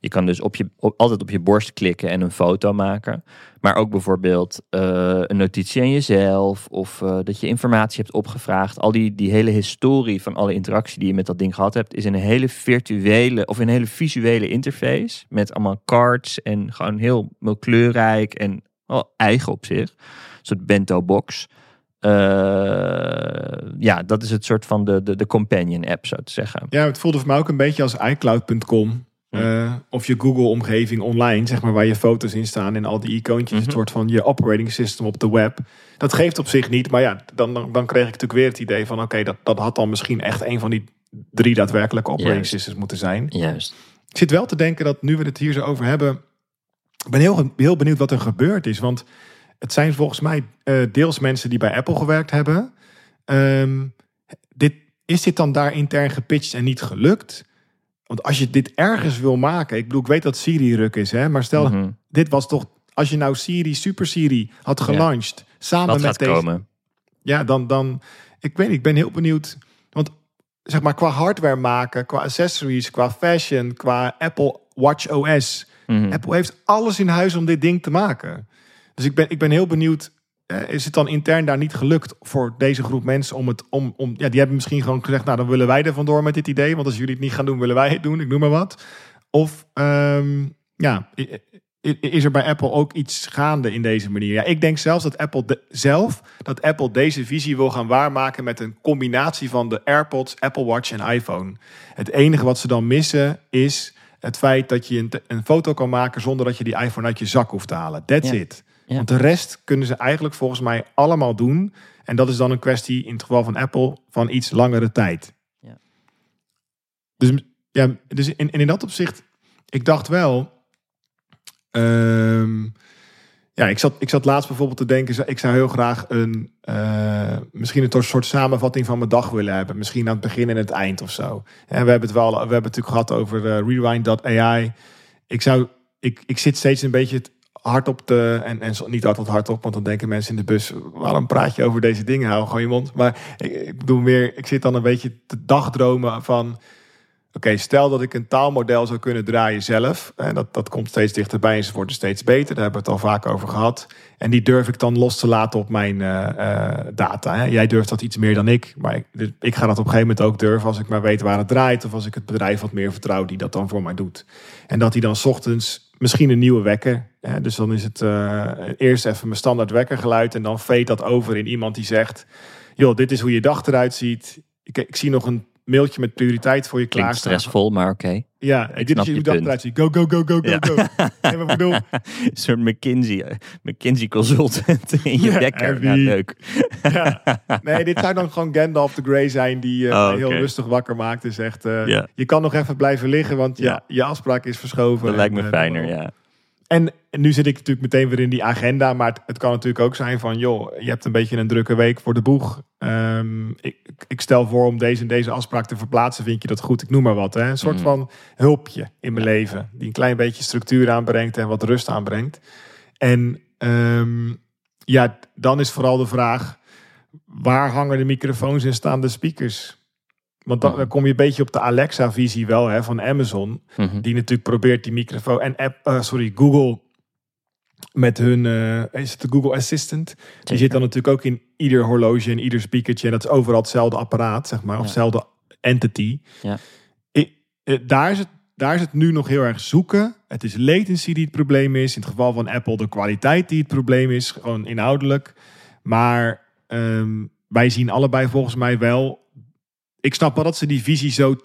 je kan dus op je, op, altijd op je borst klikken en een foto maken. Maar ook bijvoorbeeld eh, een notitie aan jezelf of eh, dat je informatie hebt opgevraagd. Al die, die hele historie van alle interactie die je met dat ding gehad hebt, is in een hele virtuele of een hele visuele interface. Met allemaal cards en gewoon heel, heel kleurrijk en wel eigen op zich. Een soort bento box. Eh, ja, dat is het soort van de, de, de companion app, zo te zeggen. Ja, het voelde voor mij ook een beetje als iCloud.com. eh, of je Google-omgeving online, zeg maar, waar je foto's in staan en al die icoontjes. Mhm. Het soort van je operating system op de web. Dat geeft op zich niet, maar ja, dan, dan, dan kreeg ik natuurlijk weer het idee van: oké, dat, dat had dan misschien echt een van die drie daadwerkelijke operating Juist. systems moeten zijn. Juist. Ik zit wel te denken dat nu we het hier zo over hebben, ik ben heel, heel benieuwd wat er gebeurd is. Want het zijn volgens mij eh, deels mensen die bij Apple gewerkt hebben. Ehm, dit, is dit dan daar intern gepitcht en niet gelukt? Want als je dit ergens wil maken, ik bedoel, ik weet dat Siri ruk is, hè, maar stel, Mhm. dit was toch, als je nou Siri, Super Siri had Ja. gelanceerd, samen met gaat deze, komen? ja, dan, dan, ik weet niet, ik ben heel benieuwd. Want zeg maar, qua hardware maken, qua accessories, qua fashion, qua Apple Watch OS. Mhm. Apple heeft alles in huis om dit ding te maken. Dus ik ben, ik ben heel benieuwd. eh, Is het dan intern daar niet gelukt voor deze groep mensen om het om, om ja, die hebben misschien gewoon gezegd, nou dan willen wij er vandoor met dit idee, want als jullie het niet gaan doen, willen wij het doen, ik noem maar wat. Of ehm, ja, is er bij Apple ook iets gaande in deze manier? Ja, ik denk zelfs dat Apple zelf dat Apple deze visie wil gaan waarmaken met een combinatie van de AirPods, Apple Watch en iPhone. Het enige wat ze dan missen is het feit dat je een, een foto kan maken zonder dat je die iPhone uit je zak hoeft te halen. That's Ja. it. Ja. Want de rest kunnen ze eigenlijk volgens mij allemaal doen. En dat is dan een kwestie in het geval van Apple van iets langere tijd. Ja. Dus, ja, dus in, en in dat opzicht, ik dacht wel. ehm, ja, ik zat, ik zat laatst bijvoorbeeld te denken, ik zou heel graag een, eh, misschien een soort samenvatting van mijn dag willen hebben. Misschien aan het begin en het eind of zo. En we hebben het wel, we hebben het natuurlijk gehad over eh, rewind.ai. Ik zou, ik, ik zit steeds een beetje het hard op te, en, en niet altijd hard op, want dan denken mensen in de bus, waarom praat je over deze dingen? Hou gewoon je mond. Maar ik, ik bedoel meer, ik zit dan een beetje te dagdromen van, Oké, stel dat ik een taalmodel zou kunnen draaien zelf. En dat, dat komt steeds dichterbij en ze worden steeds beter. Daar hebben we het al vaak over gehad. En die durf ik dan los te laten op mijn eh, eh, data. Hè. Jij durft dat iets meer dan ik. Maar ik, ik ga dat op een gegeven moment ook durven als ik maar weet waar het draait. Of als ik het bedrijf wat meer vertrouw die dat dan voor mij doet. En dat hij dan ochtends misschien een nieuwe wekker. Hè, dus dan is het eh, eerst even mijn standaard wekkergeluid. En dan fade dat over in iemand die zegt... joh, dit is hoe je dag eruit ziet. Ik, ik zie nog een mailtje met prioriteit voor je Klinkt klaarstaan. stressvol, maar oké. Ja, Ik dit is je dag eruit. Go, go, go, go, go, Ja. go. We bedoel, Een soort McKinsey, eh, McKinsey consultant in je Ja. Ja, leuk. ja. Nee, dit zou dan gewoon Gandalf the Grey zijn die Oh, mij heel rustig wakker maakt en zegt... eh, Ja. je kan nog even blijven liggen, want ja. Ja. je afspraak is verschoven. Dat lijkt me En, fijner, ja. En, nu zit ik natuurlijk meteen weer in die agenda. Maar het, het kan natuurlijk ook zijn van... joh, je hebt een beetje een drukke week voor de boeg. Ehm, ik, ik stel voor om deze en deze afspraak te verplaatsen. Vind je dat goed? Ik noem maar wat. Hè? Een soort Mhm. van hulpje in mijn leven. Die een klein beetje structuur aanbrengt en wat rust aanbrengt. En ehm, ja, dan is vooral de vraag... waar hangen de microfoons en staan de speakers? Want dan, Mhm. dan kom je een beetje op de Alexa-visie wel hè, van Amazon Mhm. die natuurlijk probeert die microfoon en app, eh, sorry, Google met hun, eh, is het de Google Assistant? Die zit dan natuurlijk ook in ieder horloge en ieder speakertje. En dat is overal hetzelfde apparaat, zeg maar, of Ja. hetzelfde entity. Ja. Ik- eh, daar, is het, daar is het nu nog heel erg zoeken. Het is latency die het probleem is. In het geval van Apple de kwaliteit die het probleem is, gewoon inhoudelijk. Maar ehm, wij zien allebei volgens mij wel. Ik snap wel dat ze die visie zo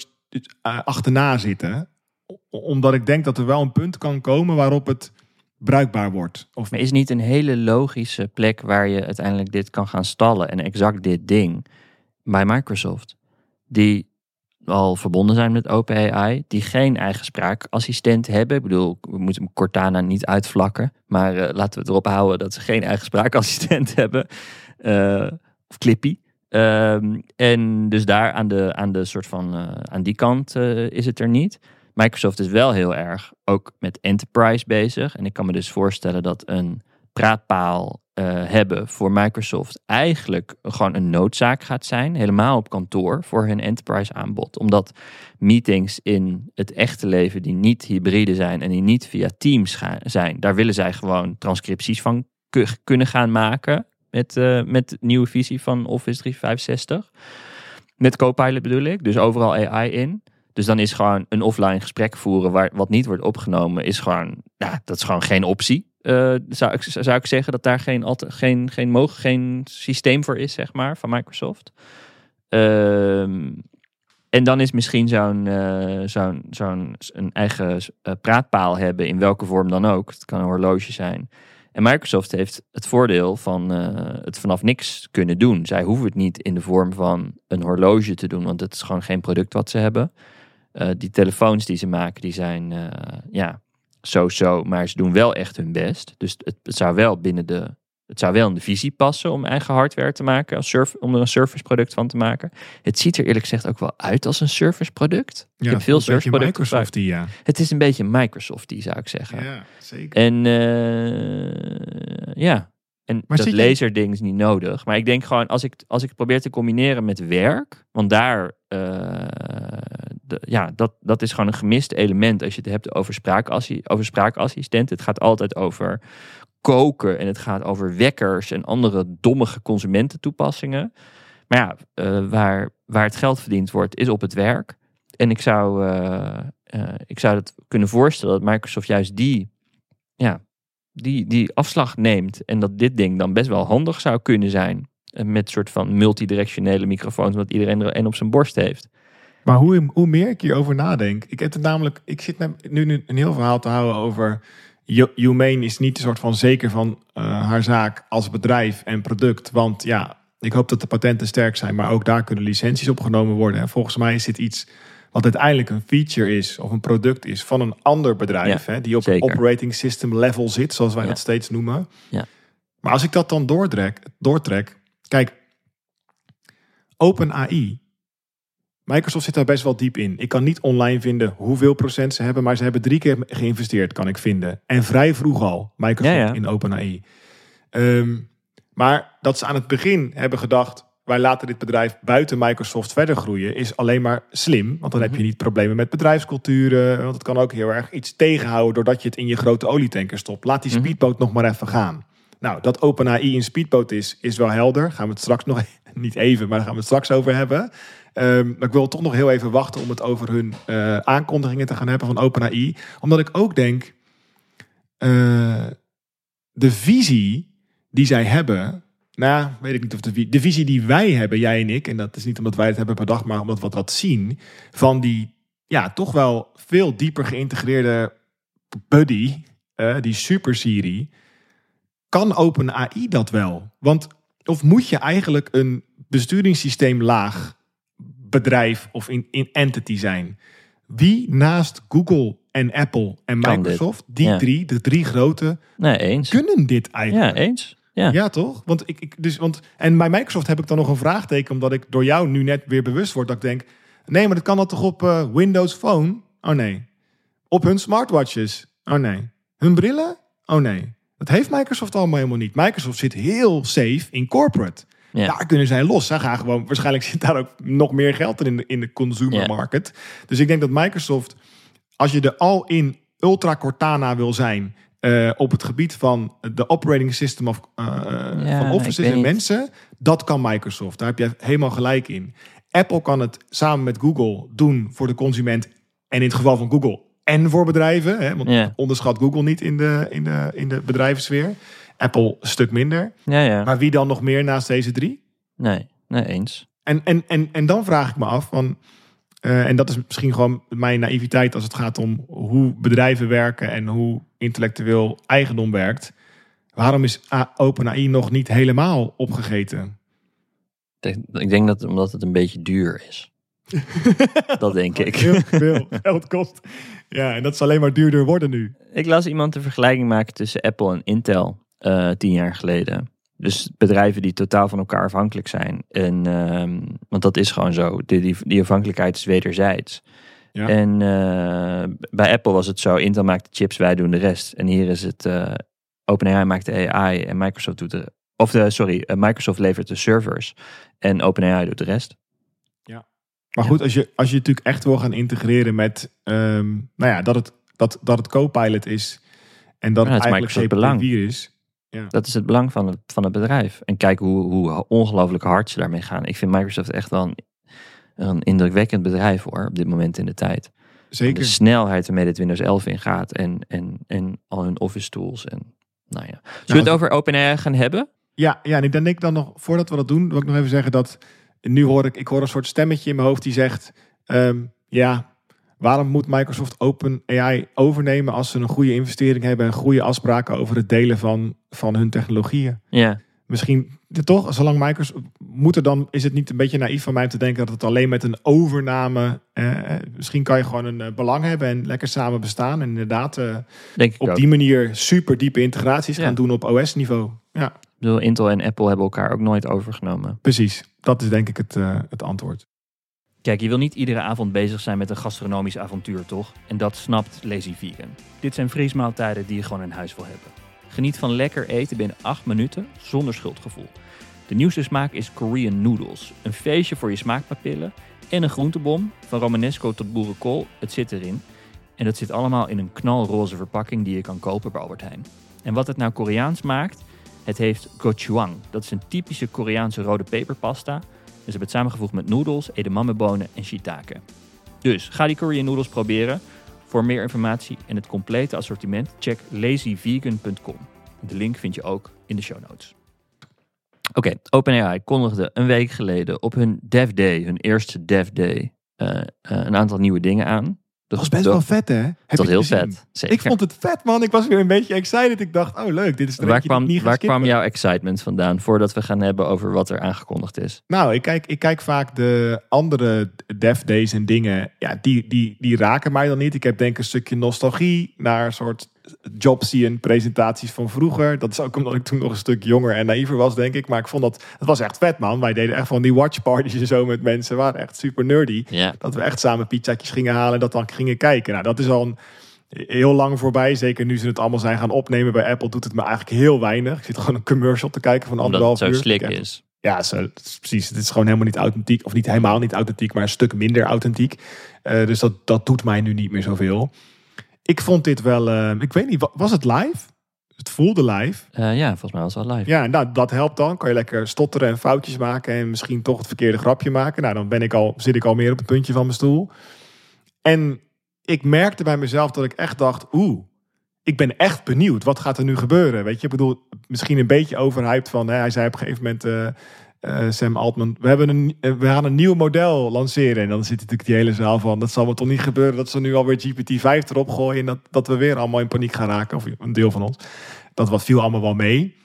eh, achterna zitten. Omdat ik denk dat er wel een punt kan komen waarop het bruikbaar wordt. Of Maar is niet een hele logische plek waar je uiteindelijk dit kan gaan stallen en exact dit ding bij Microsoft, die al verbonden zijn met OpenAI, die geen eigen spraakassistent hebben. Ik bedoel, we moeten Cortana niet uitvlakken, maar eh, laten we erop houden dat ze geen eigen spraakassistent hebben. Eh, of Clippy. Ehm, en dus daar aan de, aan de soort van eh, aan die kant eh, is het er niet. Microsoft is wel heel erg ook met enterprise bezig. En ik kan me dus voorstellen dat een praatpaal eh, hebben voor Microsoft eigenlijk gewoon een noodzaak gaat zijn. Helemaal op kantoor voor hun enterprise aanbod. Omdat meetings in het echte leven die niet hybride zijn en die niet via Teams gaan, zijn, daar willen zij gewoon transcripties van ku- kunnen gaan maken. Met, eh, met nieuwe visie van Office 365. Met Copilot bedoel ik. Dus overal AI in. Dus dan is gewoon een offline gesprek voeren waar, wat niet wordt opgenomen, is gewoon, ja, dat is gewoon geen optie. Eh, zou, ik, zou ik zeggen dat daar geen, geen, geen, mogen, geen systeem voor is, zeg maar, van Microsoft. Ehm, en dan is misschien zo'n eh, zo'n zo'n een eigen praatpaal hebben, in welke vorm dan ook. Het kan een horloge zijn. En Microsoft heeft het voordeel van eh, het vanaf niks kunnen doen. Zij hoeven het niet in de vorm van een horloge te doen, want het is gewoon geen product wat ze hebben. Eh, die telefoons die ze maken, die zijn eh, ja, zo-zo, maar ze doen wel echt hun best. Dus het zou wel binnen de, het zou wel in de visie passen om eigen hardware te maken, als surf, om er een service product van te maken. Het ziet er eerlijk gezegd ook wel uit als een service product. ik heb veel een service Microsoft die, ja. Het is een beetje Microsoft die zou ik zeggen. Ja, zeker. En eh, ja, en Maar dat laserding is niet nodig. Maar ik denk gewoon, als ik, als ik het probeer te combineren met werk, want daar, eh, de, ja, dat, dat is gewoon een gemist element als je het hebt over, over spraakassistent. Het gaat altijd over koken en het gaat over wekkers en andere dommige consumententoepassingen. Maar ja, eh, waar, waar het geld verdiend wordt, is op het werk. En ik zou, eh, ik zou het kunnen voorstellen dat Microsoft juist die, ja, die, die afslag neemt. En dat dit ding dan best wel handig zou kunnen zijn. Met soort van multidirectionele microfoons, omdat iedereen er een op zijn borst heeft. Maar hoe, hoe meer ik hierover nadenk, ik heb het namelijk, ik zit nu een heel verhaal te houden over. Hu- Humane is niet een soort van zeker van eh, haar zaak als bedrijf en product. Want ja, ik hoop dat de patenten sterk zijn, maar ook daar kunnen licenties opgenomen worden. En volgens mij is dit iets wat uiteindelijk een feature is of een product is van een ander bedrijf, hè, die op zeker. een operating system level zit, zoals wij Ja. dat steeds noemen. Ja. Maar als ik dat dan doortrek, doortrek kijk, OpenAI. Microsoft zit daar best wel diep in. Ik kan niet online vinden hoeveel procent ze hebben, maar ze hebben drie keer geïnvesteerd, kan ik vinden. En vrij vroeg al, Microsoft Ja, ja. in OpenAI. Ehm, maar dat ze aan het begin hebben gedacht, wij laten dit bedrijf buiten Microsoft verder groeien, is alleen maar slim. Want dan heb je niet problemen met bedrijfsculturen. Want het kan ook heel erg iets tegenhouden doordat je het in je grote olietanker stopt. Laat die Mhm. speedboot nog maar even gaan. Nou, dat OpenAI een speedboot is, is wel helder. Gaan we het straks nog, niet even, maar daar gaan we het straks over hebben. Ehm, maar ik wil toch nog heel even wachten om het over hun eh, aankondigingen te gaan hebben van OpenAI. Omdat ik ook denk, eh, de visie die zij hebben, nou, weet ik niet of de, vi- de visie die wij hebben, jij en ik, en dat is niet omdat wij het hebben bedacht, maar omdat we wat zien, van die, ja, toch wel veel dieper geïntegreerde buddy, eh, die Super Siri, kan OpenAI dat wel? Want, of moet je eigenlijk een besturingssysteem laag bedrijf of in, in entity zijn? Wie naast Google en Apple en Kan dit. Microsoft, die Ja. drie, de drie grote, Nee, eens. kunnen dit Ja, eigenlijk? eens. Ja. Ja, toch? Want ik, ik, dus, want, en bij Microsoft heb ik dan nog een vraagteken, omdat ik door jou nu net weer bewust word dat ik denk: nee, maar dat kan dat toch op eh, Windows Phone? Oh nee. Op hun smartwatches? Oh nee. Hun brillen? Oh nee. Dat heeft Microsoft allemaal helemaal niet. Microsoft zit heel safe in corporate. Ja. Daar kunnen zij los. Zij gaan gewoon, waarschijnlijk zit daar ook nog meer geld in de, in de consumer Ja. market. Dus ik denk dat Microsoft, als je de all-in ultra Cortana wil zijn eh, op het gebied van de operating system of, eh, Ja, van offices en niet. mensen, dat kan Microsoft. Daar heb je helemaal gelijk in. Apple kan het samen met Google doen voor de consument en in het geval van Google en voor bedrijven. Hè, want Ja. onderschat Google niet in de, in, de, in de bedrijvensfeer. Apple een stuk minder. Ja, ja. Maar wie dan nog meer naast deze drie? Nee, nee, eens. En, en, en, en dan vraag ik me af, van, eh, en dat is misschien gewoon mijn naïviteit als het gaat om hoe bedrijven werken en hoe intellectueel eigendom werkt. Waarom is OpenAI nog niet helemaal opgegeten? Ik denk dat omdat het een beetje duur is. dat denk ik. Heel veel geld kost. Ja, en dat zal alleen maar duurder worden nu. Ik las iemand een vergelijking maken tussen Apple en Intel eh, tien jaar geleden. Dus bedrijven die totaal van elkaar afhankelijk zijn. En, ehm, want dat is gewoon zo. Die, die, die afhankelijkheid is wederzijds. Ja. En eh, bij Apple was het zo, Intel maakt de chips, wij doen de rest. En hier is het, eh OpenAI maakt de AI en Microsoft doet de, of de, sorry, Microsoft levert de servers en OpenAI doet de rest. Maar goed, als je, als je natuurlijk echt wil gaan integreren met, ehm, nou ja, dat het, dat, dat het Copilot is en dat Ja, het eigenlijk Microsoft belang. GPT-4 is. Dat is het belang van het, van het bedrijf. En kijk hoe, hoe ongelooflijk hard ze daarmee gaan. Ik vind Microsoft echt wel een, een indrukwekkend bedrijf hoor, op dit moment in de tijd. En Zeker. De snelheid waarmee dit Windows 11 ingaat en, en, en al hun office tools. En, nou ja. Zullen we het als- over OpenAI gaan hebben? Ja, ja, en ik denk dan nog, voordat we dat doen, wil ik nog even zeggen dat nu hoor ik, ik hoor een soort stemmetje in mijn hoofd die zegt, ehm, ja, waarom moet Microsoft OpenAI overnemen als ze een goede investering hebben en goede afspraken over het delen van, van hun technologieën? Ja. Misschien toch, zolang Microsoft moet er dan, is het niet een beetje naïef van mij om te denken dat het alleen met een overname, eh, eh, misschien kan je gewoon een eh, belang hebben en lekker samen bestaan en inderdaad Denk ik op die manier super diepe integraties Ja. gaan doen op OS-niveau. Ja. Ik bedoel, Intel en Apple hebben elkaar ook nooit overgenomen. Precies, dat is denk ik het, eh, het antwoord. Kijk, je wil niet iedere avond bezig zijn met een gastronomisch avontuur, toch? En dat snapt Lazy Vegan. Dit zijn vriesmaaltijden die je gewoon in huis wil hebben. Geniet van lekker eten binnen 8 minuten zonder schuldgevoel. De nieuwste smaak is Korean Noodles. Een feestje voor je smaakpapillen en een groentebom. Van Romanesco tot boerenkool, het zit erin. En dat zit allemaal in een knalroze verpakking die je kan kopen bij Albert Heijn. En wat het nou Koreaans maakt, het heeft gochujang. Dat is een typische Koreaanse rode peperpasta. En ze hebben het samengevoegd met noedels, edamamebonen en shiitake. Dus ga die Korean noodles proberen. Voor meer informatie en het complete assortiment check lazyvegan.com. De link vind je ook in de show notes. Oké, OpenAI kondigde een week geleden op hun Dev Day, hun eerste Dev Day, eh, eh, een aantal nieuwe dingen aan. Dat was best wel vet, hè? Heb Dat was heel vet. Zeker. Ik vond het vet, man. Ik was weer een beetje excited. Ik dacht, oh leuk, dit is er waar kwam, niet waar kwam jouw excitement vandaan voordat we gaan hebben over wat er aangekondigd is? Nou, ik kijk, ik kijk vaak de andere dev days en dingen. Ja, die, die, die raken mij dan niet. Ik heb denk een stukje nostalgie naar een soort jobsie en presentaties van vroeger. Dat is ook omdat ik toen nog een stuk jonger en naïver was, denk ik. Maar ik vond dat, het was echt vet, man. Wij deden echt van die watchparties en zo met mensen. We waren echt super nerdy. Ja. Dat we echt samen pizzaatjes gingen halen en dat dan gingen kijken. Nou, dat is al een, heel lang voorbij. Zeker nu ze het allemaal zijn gaan opnemen bij Apple, doet het me eigenlijk heel weinig. Ik zit gewoon een commercial te kijken van anderhalf het zo uur. slik is. ja, zo, het is precies. Het is gewoon helemaal niet authentiek. Of niet helemaal niet authentiek, maar een stuk minder authentiek. Eh, dus dat, dat doet mij nu niet meer zoveel. Ik vond dit wel... eh, ik weet niet, wa- was het live? Het voelde live. Eh, ja, volgens mij was het wel live. Ja, nou, dat helpt dan. Kan je lekker stotteren en foutjes maken. En misschien toch het verkeerde grapje maken. Nou, dan ben ik al, zit ik al meer op het puntje van mijn stoel. En ik merkte bij mezelf dat ik echt dacht... Oeh, ik ben echt benieuwd. Wat gaat er nu gebeuren? Weet je, ik bedoel, misschien een beetje overhyped van... Hè, hij zei op een gegeven moment... eh, eh, Sam Altman, we, hebben een, eh, we gaan een nieuw model lanceren. En dan zit natuurlijk die hele zaal van... dat zal me toch niet gebeuren dat ze nu alweer GPT-5 erop gooien... en dat, dat we weer allemaal in paniek gaan raken. Of een deel van ons. Dat wat viel allemaal wel mee.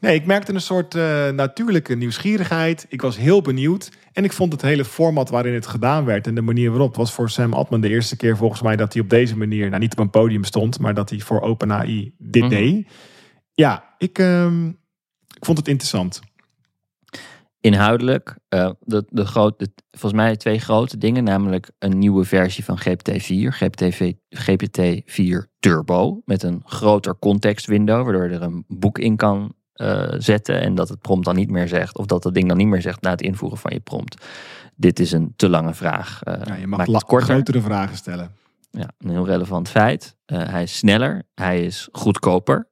Nee, ik merkte een soort eh, natuurlijke nieuwsgierigheid. Ik was heel benieuwd. En ik vond het hele format waarin het gedaan werd... en de manier waarop... was voor Sam Altman de eerste keer volgens mij... dat hij op deze manier, nou niet op een podium stond... maar dat hij voor OpenAI dit Mhm. deed. Ja, ik, ehm, ik vond het interessant. Inhoudelijk, eh, de, de grote, volgens mij twee grote dingen, namelijk een nieuwe versie van GPT-4, GPT, GPT-4 Turbo, met een groter context window, waardoor je er een boek in kan eh, zetten en dat het prompt dan niet meer zegt, of dat het ding dan niet meer zegt na het invoeren van je prompt. Dit is een te lange vraag. Eh, Ja, je mag maak het korter. grotere vragen stellen. Ja, een heel relevant feit. Hij is sneller, hij is goedkoper.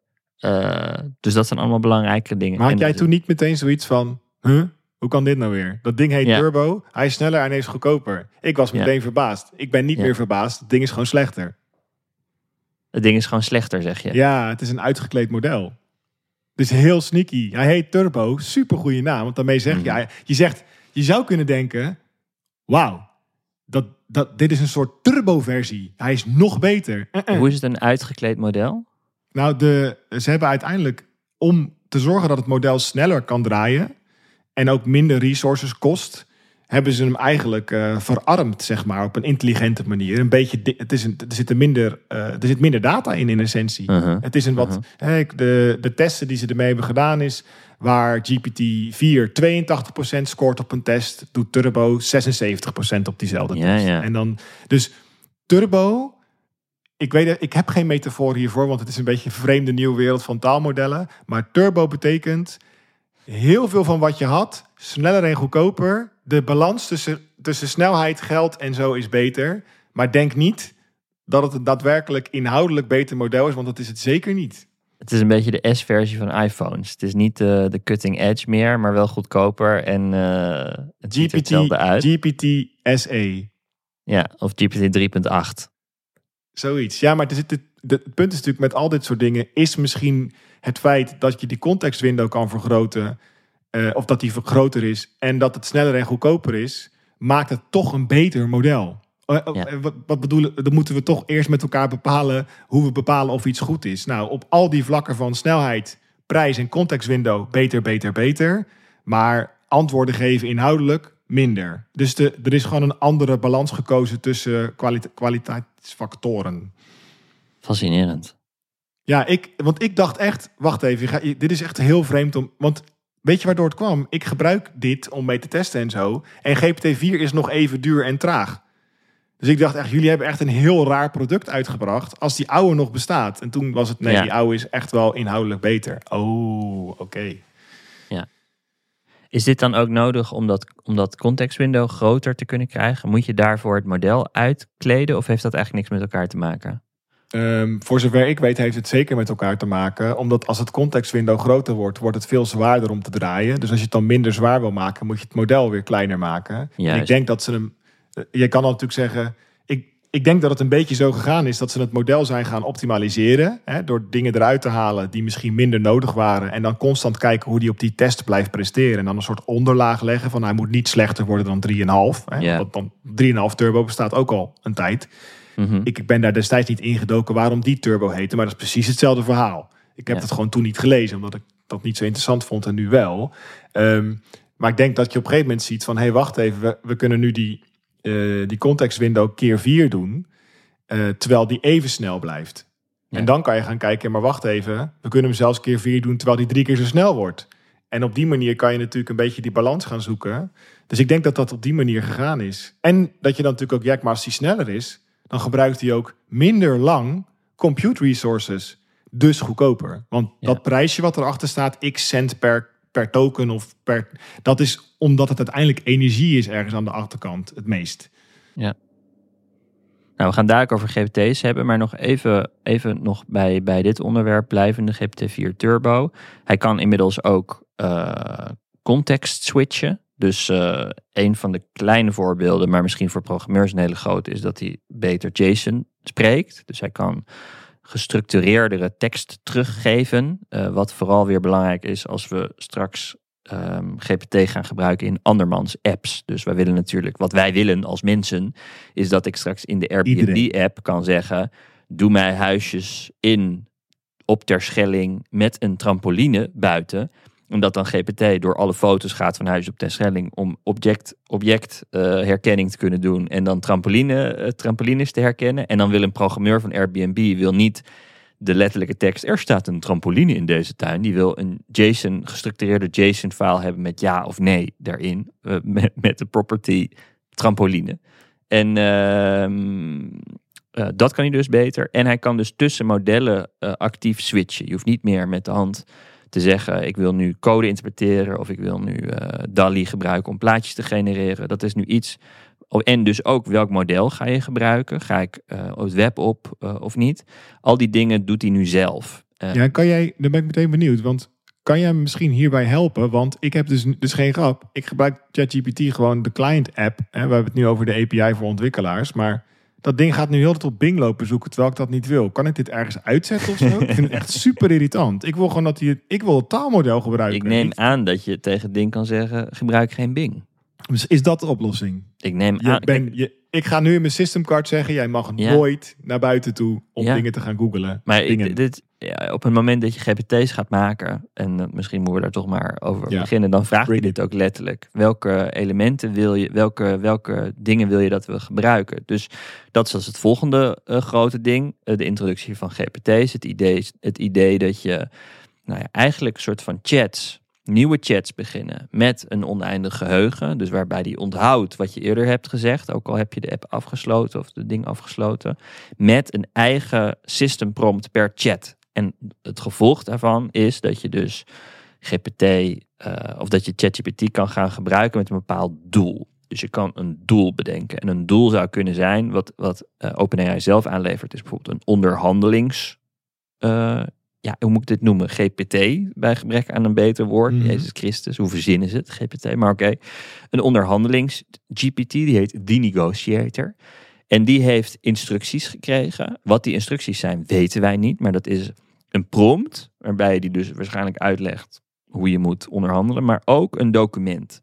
Dus dat zijn allemaal belangrijke dingen. En jij toen niet meteen zoiets van... Huh? Hoe kan dit nou weer? Dat ding heet Ja. Turbo. Hij is sneller en hij is goedkoper. Ik was Ja. meteen verbaasd. Ik ben niet Ja. meer verbaasd. Het ding is gewoon slechter. Het ding is gewoon slechter, zeg je. Ja, het is een uitgekleed model. Het is heel sneaky. Hij heet Turbo. Super goede naam. Want daarmee zeg je... Mhm. Je zegt... Je zou kunnen denken... Wauw. Dat, dat, dit is een soort turbo-versie. Hij is nog beter. Eh-eh. Hoe is het een uitgekleed model? Nou, de, ze hebben uiteindelijk... Om te zorgen dat het model sneller kan draaien... En ook minder resources kost... hebben ze hem eigenlijk eh, verarmd, zeg maar, op een intelligente manier. Een beetje, het is een, er, zit er, minder, eh, er zit minder data in, in essentie. Uh-huh. Het is een wat, ik- de, de testen die ze ermee hebben gedaan is, waar GPT-4 82% scoort op een test, doet Turbo 76% op diezelfde Ja, test. ja. En dan, dus Turbo, ik weet ik heb geen metafoor hiervoor, want het is een beetje een vreemde nieuwe wereld van taalmodellen. Maar Turbo betekent heel veel van wat je had, sneller en goedkoper. De balans tussen, tussen snelheid, geld en zo is beter. Maar denk niet dat het een daadwerkelijk inhoudelijk beter model is, want dat is het zeker niet. Het is een beetje de S-versie van iPhones. Het is niet eh, de cutting edge meer, maar wel goedkoper. En eh, het ziet er hetzelfde uit. GPT SE. ja, of GPT 3.8. Zoiets. Ja, maar het, is, het, het punt is natuurlijk met al dit soort dingen... is misschien het feit dat je die contextwindow kan vergroten... eh, of dat die groter is en dat het sneller en goedkoper is... maakt het toch een beter model. Eh, eh, Ja. Wat, wat bedoelen, dan moeten we toch eerst met elkaar bepalen... hoe we bepalen of iets goed is. Nou, op al die vlakken van snelheid, prijs en contextwindow... beter, beter, beter. Maar antwoorden geven inhoudelijk minder. Dus de, er is gewoon een andere balans gekozen tussen kwalite- kwaliteitsfactoren. Fascinerend. Ja, ik, want ik dacht echt, wacht even, je ga- je- dit is echt heel vreemd om. Want weet je waardoor het kwam? Ik gebruik dit om mee te testen en zo. En GPT-4 is nog even duur en traag. Dus ik dacht echt, jullie hebben echt een heel raar product uitgebracht. Als die oude nog bestaat. En toen was het, nee, Ja. die oude is echt wel inhoudelijk beter. Oh, oké. Is dit dan ook nodig om dat, om dat context window groter te kunnen krijgen? Moet je daarvoor het model uitkleden of heeft dat eigenlijk niks met elkaar te maken? Ehm, voor zover ik weet heeft het zeker met elkaar te maken. Omdat als het contextwindow groter wordt, wordt het veel zwaarder om te draaien. Dus als je het dan minder zwaar wil maken, moet je het model weer kleiner maken. En ik denk dat ze hem... eh, Je kan dan natuurlijk zeggen... Ik, ik denk dat het een beetje zo gegaan is dat ze het model zijn gaan optimaliseren. Hè, door dingen eruit te halen die misschien minder nodig waren. En dan constant kijken hoe die op die test blijft presteren. En dan een soort onderlaag leggen van hij moet niet slechter worden dan 3,5. Hè. Want dan 3,5 turbo bestaat ook al een tijd. Mhm. Ik ben daar destijds niet ingedoken waarom die turbo heette, maar dat is precies hetzelfde verhaal. Ik heb Ja. het gewoon toen niet gelezen, omdat ik dat niet zo interessant vond en nu wel. Ehm, maar ik denk dat je op een gegeven moment ziet van, hé, hey, wacht even, we, we kunnen nu die, eh die context window keer 4 doen, eh, terwijl die even snel blijft. Ja. En dan kan je gaan kijken, maar wacht even, we kunnen hem zelfs keer 4 doen, terwijl die drie keer zo snel wordt. En op die manier kan je natuurlijk een beetje die balans gaan zoeken. Dus ik denk dat dat op die manier gegaan is. En dat je dan natuurlijk ook, ja, maar als die sneller is, dan gebruikt hij ook minder lang compute resources. Dus goedkoper. Want Ja. dat prijsje wat erachter staat, x cent per, per token of per. Dat is omdat het uiteindelijk energie is ergens aan de achterkant het meest. Nou, we gaan daar ook over GPT's hebben, maar nog even, even nog bij, bij dit onderwerp blijvende GPT-4 Turbo. Hij kan inmiddels ook eh, context switchen. Dus eh, een van de kleine voorbeelden, maar misschien voor programmeurs een hele grote, is dat hij beter JSON spreekt. Dus hij kan gestructureerdere tekst teruggeven. eh, wat vooral weer belangrijk is als we straks ehm, GPT gaan gebruiken in andermans apps. Dus wij willen natuurlijk, wat wij willen als mensen, is dat ik straks in de Airbnb-app kan zeggen: doe mij huisjes in op Terschelling met een trampoline buiten. En dat dan GPT door alle foto's gaat van huis op Terschelling om object, object eh, herkenning te kunnen doen en dan trampoline, eh, trampolines te herkennen. En dan wil een programmeur van Airbnb wil niet de letterlijke tekst. Er staat een trampoline in deze tuin. Die wil een JSON, gestructureerde JSON-file hebben met ja of nee daarin. eh, met, met de property trampoline. En ehm, eh, dat kan hij dus beter. En hij kan dus tussen modellen actief switchen. Je hoeft niet meer met de hand te zeggen: ik wil nu code interpreteren of ik wil nu eh DALI gebruiken om plaatjes te genereren. Dat is nu iets. Oh, en dus ook welk model ga je gebruiken? Ga ik eh, het web op eh, of niet? Al die dingen doet hij nu zelf. Ja, kan jij, dan ben ik meteen benieuwd, want kan jij me misschien hierbij helpen? Want ik heb dus, dus geen grap. Ik gebruik ChatGPT gewoon de client app. We hebben het nu over de API voor ontwikkelaars, maar dat ding gaat nu heel tijd op Bing lopen zoeken, terwijl ik dat niet wil. Kan ik dit ergens uitzetten of zo? ik vind het echt super irritant. Ik wil gewoon dat hij, het- ik wil het taalmodel gebruiken. ik neem aan dat je tegen het ding kan zeggen: gebruik geen Bing. Dus is dat de oplossing? Ik neem Je aan. ben, je, ik ga nu in mijn systemcard zeggen, jij mag Ja. nooit naar buiten toe om Ja. dingen te gaan googlen. Maar ik- dit, ja, op het moment dat je GPT's gaat maken, en eh, misschien moeten we daar toch maar over Ja. beginnen, dan vraagt hij Bring dit ook letterlijk. Welke elementen wil je, welke, welke dingen wil je dat we gebruiken? Dus dat is als het volgende eh, grote ding, eh, de introductie van GPT's. Het idee, het idee dat je nou ja, eigenlijk een soort van chats, nieuwe chats beginnen met een oneindig geheugen. Dus waarbij die onthoudt wat je eerder hebt gezegd, ook al heb je de app afgesloten of de ding afgesloten, met een eigen system prompt per chat. En het gevolg daarvan is dat je dus GPT eh, of dat je ChatGPT kan gaan gebruiken met een bepaald doel. Dus je kan een doel bedenken. En een doel zou kunnen zijn, wat, wat eh, OpenAI zelf aanlevert, is bijvoorbeeld een onderhandelings. eh, ja, hoe moet ik dit noemen? GPT, bij gebrek aan een beter woord. Mhm. Jezus Christus, hoe verzinnen ze het? GPT, maar oké. Een onderhandelings-GPT, die heet The Negotiator. En die heeft instructies gekregen. Wat die instructies zijn, weten wij niet. Maar dat is een prompt, waarbij die dus waarschijnlijk uitlegt hoe je moet onderhandelen. Maar ook een document.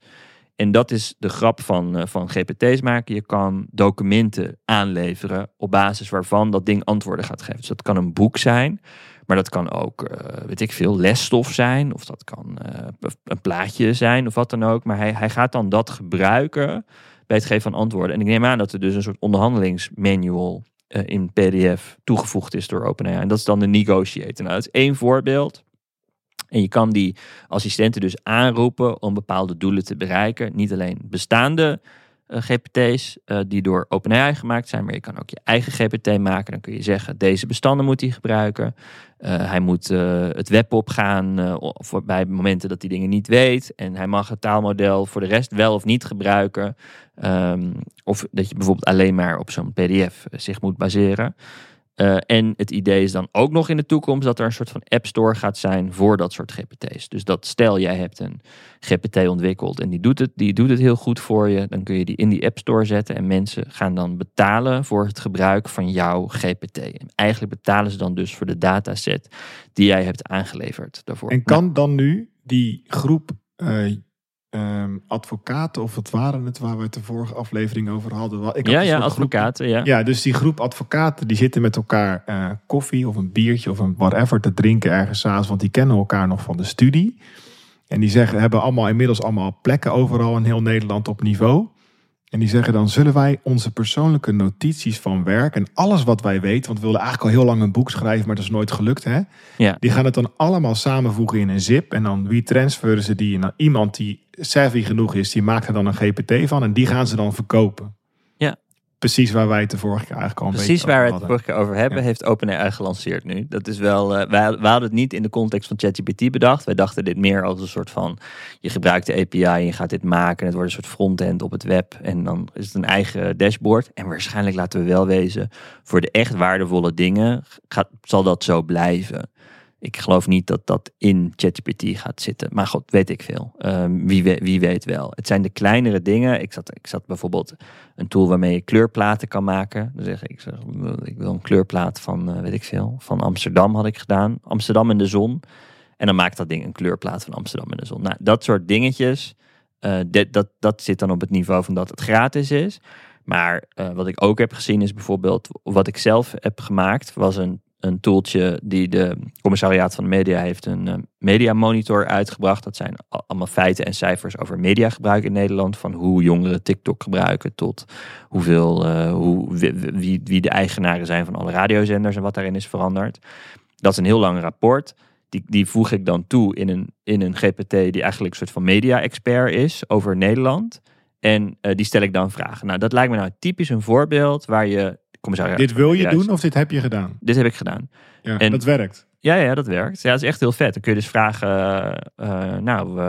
En dat is de grap van, eh, van GPT's maken. Je kan documenten aanleveren op basis waarvan dat ding antwoorden gaat geven. Dus dat kan een boek zijn, maar dat kan ook, eh, weet ik veel, lesstof zijn. Of dat kan eh, een plaatje zijn of wat dan ook. Maar hij, hij gaat dan dat gebruiken bij het geven van antwoorden. En ik neem aan dat er dus een soort onderhandelingsmanual eh, in PDF toegevoegd is door OpenAI. En dat is dan de negotiator. Nou, dat is één voorbeeld. En je kan die assistenten dus aanroepen om bepaalde doelen te bereiken. Niet alleen bestaande GPT's eh, die door OpenAI gemaakt zijn, maar je kan ook je eigen GPT maken. Dan kun je zeggen, deze bestanden moet hij gebruiken. Eh, hij moet eh, het web opgaan eh, voor, bij momenten dat hij dingen niet weet. En hij mag het taalmodel voor de rest wel of niet gebruiken. Ehm, of dat je bijvoorbeeld alleen maar op zo'n PDF zich moet baseren. Eh, en het idee is dan ook nog in de toekomst dat er een soort van app store gaat zijn voor dat soort GPT's. Dus dat stel jij hebt een GPT ontwikkeld en die doet het, die doet het heel goed voor je, dan kun je die in die app store zetten en mensen gaan dan betalen voor het gebruik van jouw GPT. En eigenlijk betalen ze dan dus voor de dataset die jij hebt aangeleverd daarvoor. En kan dan nu die groep eh, ehm, advocaten, of wat waren het waar we het de vorige aflevering over hadden? Ik had ja, een ja, groep- advocaten, ja. Ja, dus die groep advocaten die zitten met elkaar eh, koffie of een biertje of een whatever te drinken ergens s'avonds, want die kennen elkaar nog van de studie. En die zeggen, hebben allemaal inmiddels allemaal plekken overal in heel Nederland op niveau. En die zeggen dan, zullen wij onze persoonlijke notities van werk en alles wat wij weten, want we wilden eigenlijk al heel lang een boek schrijven, maar dat is nooit gelukt hè. Ja. Die gaan het dan allemaal samenvoegen in een zip en dan wie transferen ze die naar iemand die savvy genoeg is, die maakt er dan een GPT van en die gaan ze dan verkopen. Precies waar wij het de vorige keer eigenlijk al een Precies waar we het vorige keer over hebben, Ja. heeft OpenAI gelanceerd nu. Dat is wel, wij, wij hadden het niet in de context van ChatGPT bedacht. Wij dachten dit meer als een soort van, je gebruikt de API en je gaat dit maken. En het wordt een soort frontend op het web. En dan is het een eigen dashboard. En waarschijnlijk laten we wel wezen, voor de echt waardevolle dingen gaat, zal dat zo blijven. Ik geloof niet dat dat in ChatGPT gaat zitten. Maar god, weet ik veel. Ehm, wie, we- wie weet wel. Het zijn de kleinere dingen. Ik zat, ik zat bijvoorbeeld een tool waarmee je kleurplaten kan maken. Dan zeg ik, ik, zeg, ik wil een kleurplaat van, eh, weet ik veel, van Amsterdam had ik gedaan. Amsterdam in de zon. En dan maakt dat ding een kleurplaat van Amsterdam in de zon. Nou, dat soort dingetjes, eh, dat, dat zit dan op het niveau van dat het gratis is. Maar eh, wat ik ook heb gezien is bijvoorbeeld, wat ik zelf heb gemaakt, was een, een tooltje die de commissariaat van de media heeft een eh, media monitor uitgebracht. Dat zijn al- allemaal feiten en cijfers over mediagebruik in Nederland. Van hoe jongeren TikTok gebruiken tot hoeveel, eh, hoe, wie, wie, wie de eigenaren zijn van alle radiozenders en wat daarin is veranderd. Dat is een heel lang rapport. Die, die voeg ik dan toe in een, in een GPT die eigenlijk een soort van media-expert is over Nederland. En eh, die stel ik dan vragen. Nou, dat lijkt me nou typisch een voorbeeld waar je... Commissariaat Dit wil je doen of dit heb je gedaan? Dit heb ik gedaan. Ja, En- dat werkt. Ja, ja, dat werkt. Ja, dat is echt heel vet. Dan kun je dus vragen, eh, eh, nou,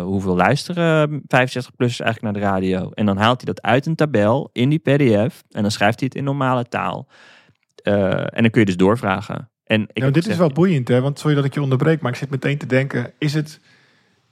hoeveel luisteren 65-plussers eigenlijk naar de radio? En dan haalt hij dat uit een tabel in die pdf en dan schrijft hij het in normale taal. Eh, en dan kun je dus doorvragen. En ik Nou, dit is wel boeiend, hè? Want sorry dat ik je onderbreek, maar ik zit meteen te denken: is het.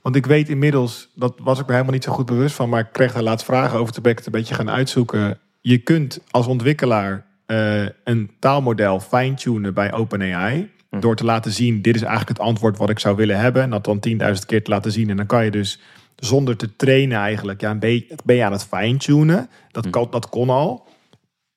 Want ik weet inmiddels, dat was ik me helemaal niet zo goed bewust van, maar ik kreeg daar laatst vragen over. Toen ben ik het een beetje gaan uitzoeken. Je kunt als ontwikkelaar eh, een taalmodel fine-tunen bij OpenAI. Hm. Door te laten zien: dit is eigenlijk het antwoord wat ik zou willen hebben. En dat dan 10.000 keer te laten zien. En dan kan je dus zonder te trainen eigenlijk, ja, een beetje, ben je aan het fine-tunen. Dat, Hm. kan, dat kon al.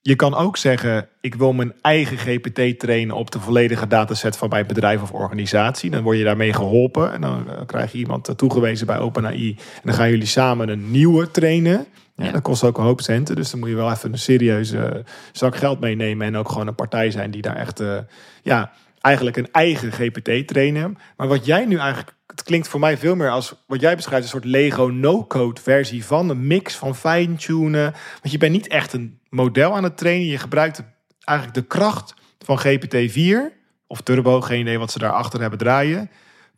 Je kan ook zeggen, ik wil mijn eigen GPT trainen op de volledige dataset van mijn bedrijf of organisatie. Dan word je daarmee geholpen en dan eh, krijg je iemand toegewezen bij OpenAI. En dan gaan jullie samen een nieuwe trainen. Ja. Dat kost ook een hoop centen, dus dan moet je wel even een serieuze zak geld meenemen. En ook gewoon een partij zijn die daar echt, eh, ja, eigenlijk een eigen GPT trainen. Maar wat jij nu eigenlijk, het klinkt voor mij veel meer als wat jij beschrijft, een soort Lego no-code versie van. Een mix van fine-tunen. Want je bent niet echt een model aan het trainen. Je gebruikt eigenlijk de kracht van GPT-4 of Turbo, geen idee wat ze daarachter hebben draaien.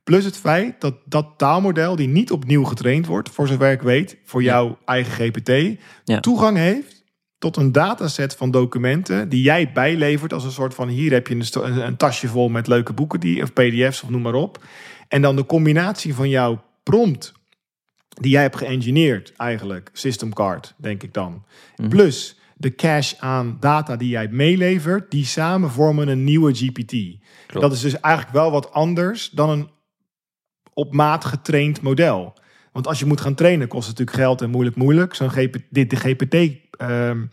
Plus het feit dat dat taalmodel, die niet opnieuw getraind wordt, voor zover ik weet, voor jouw eigen GPT, Ja. toegang heeft tot een dataset van documenten die jij bijlevert als een soort van hier heb je een, een, een tasje vol met leuke boeken die, of PDF's of noem maar op. En dan de combinatie van jouw prompt die jij hebt geëngineerd eigenlijk, system card, denk ik dan. Mhm. Plus de cache aan data die jij meelevert, die samen vormen een nieuwe GPT. Klopt. Dat is dus eigenlijk wel wat anders dan een op maat getraind model. Want als je moet gaan trainen, kost het natuurlijk geld en moeilijk, moeilijk. Zo'n GPT, dit, de GPT, ehm,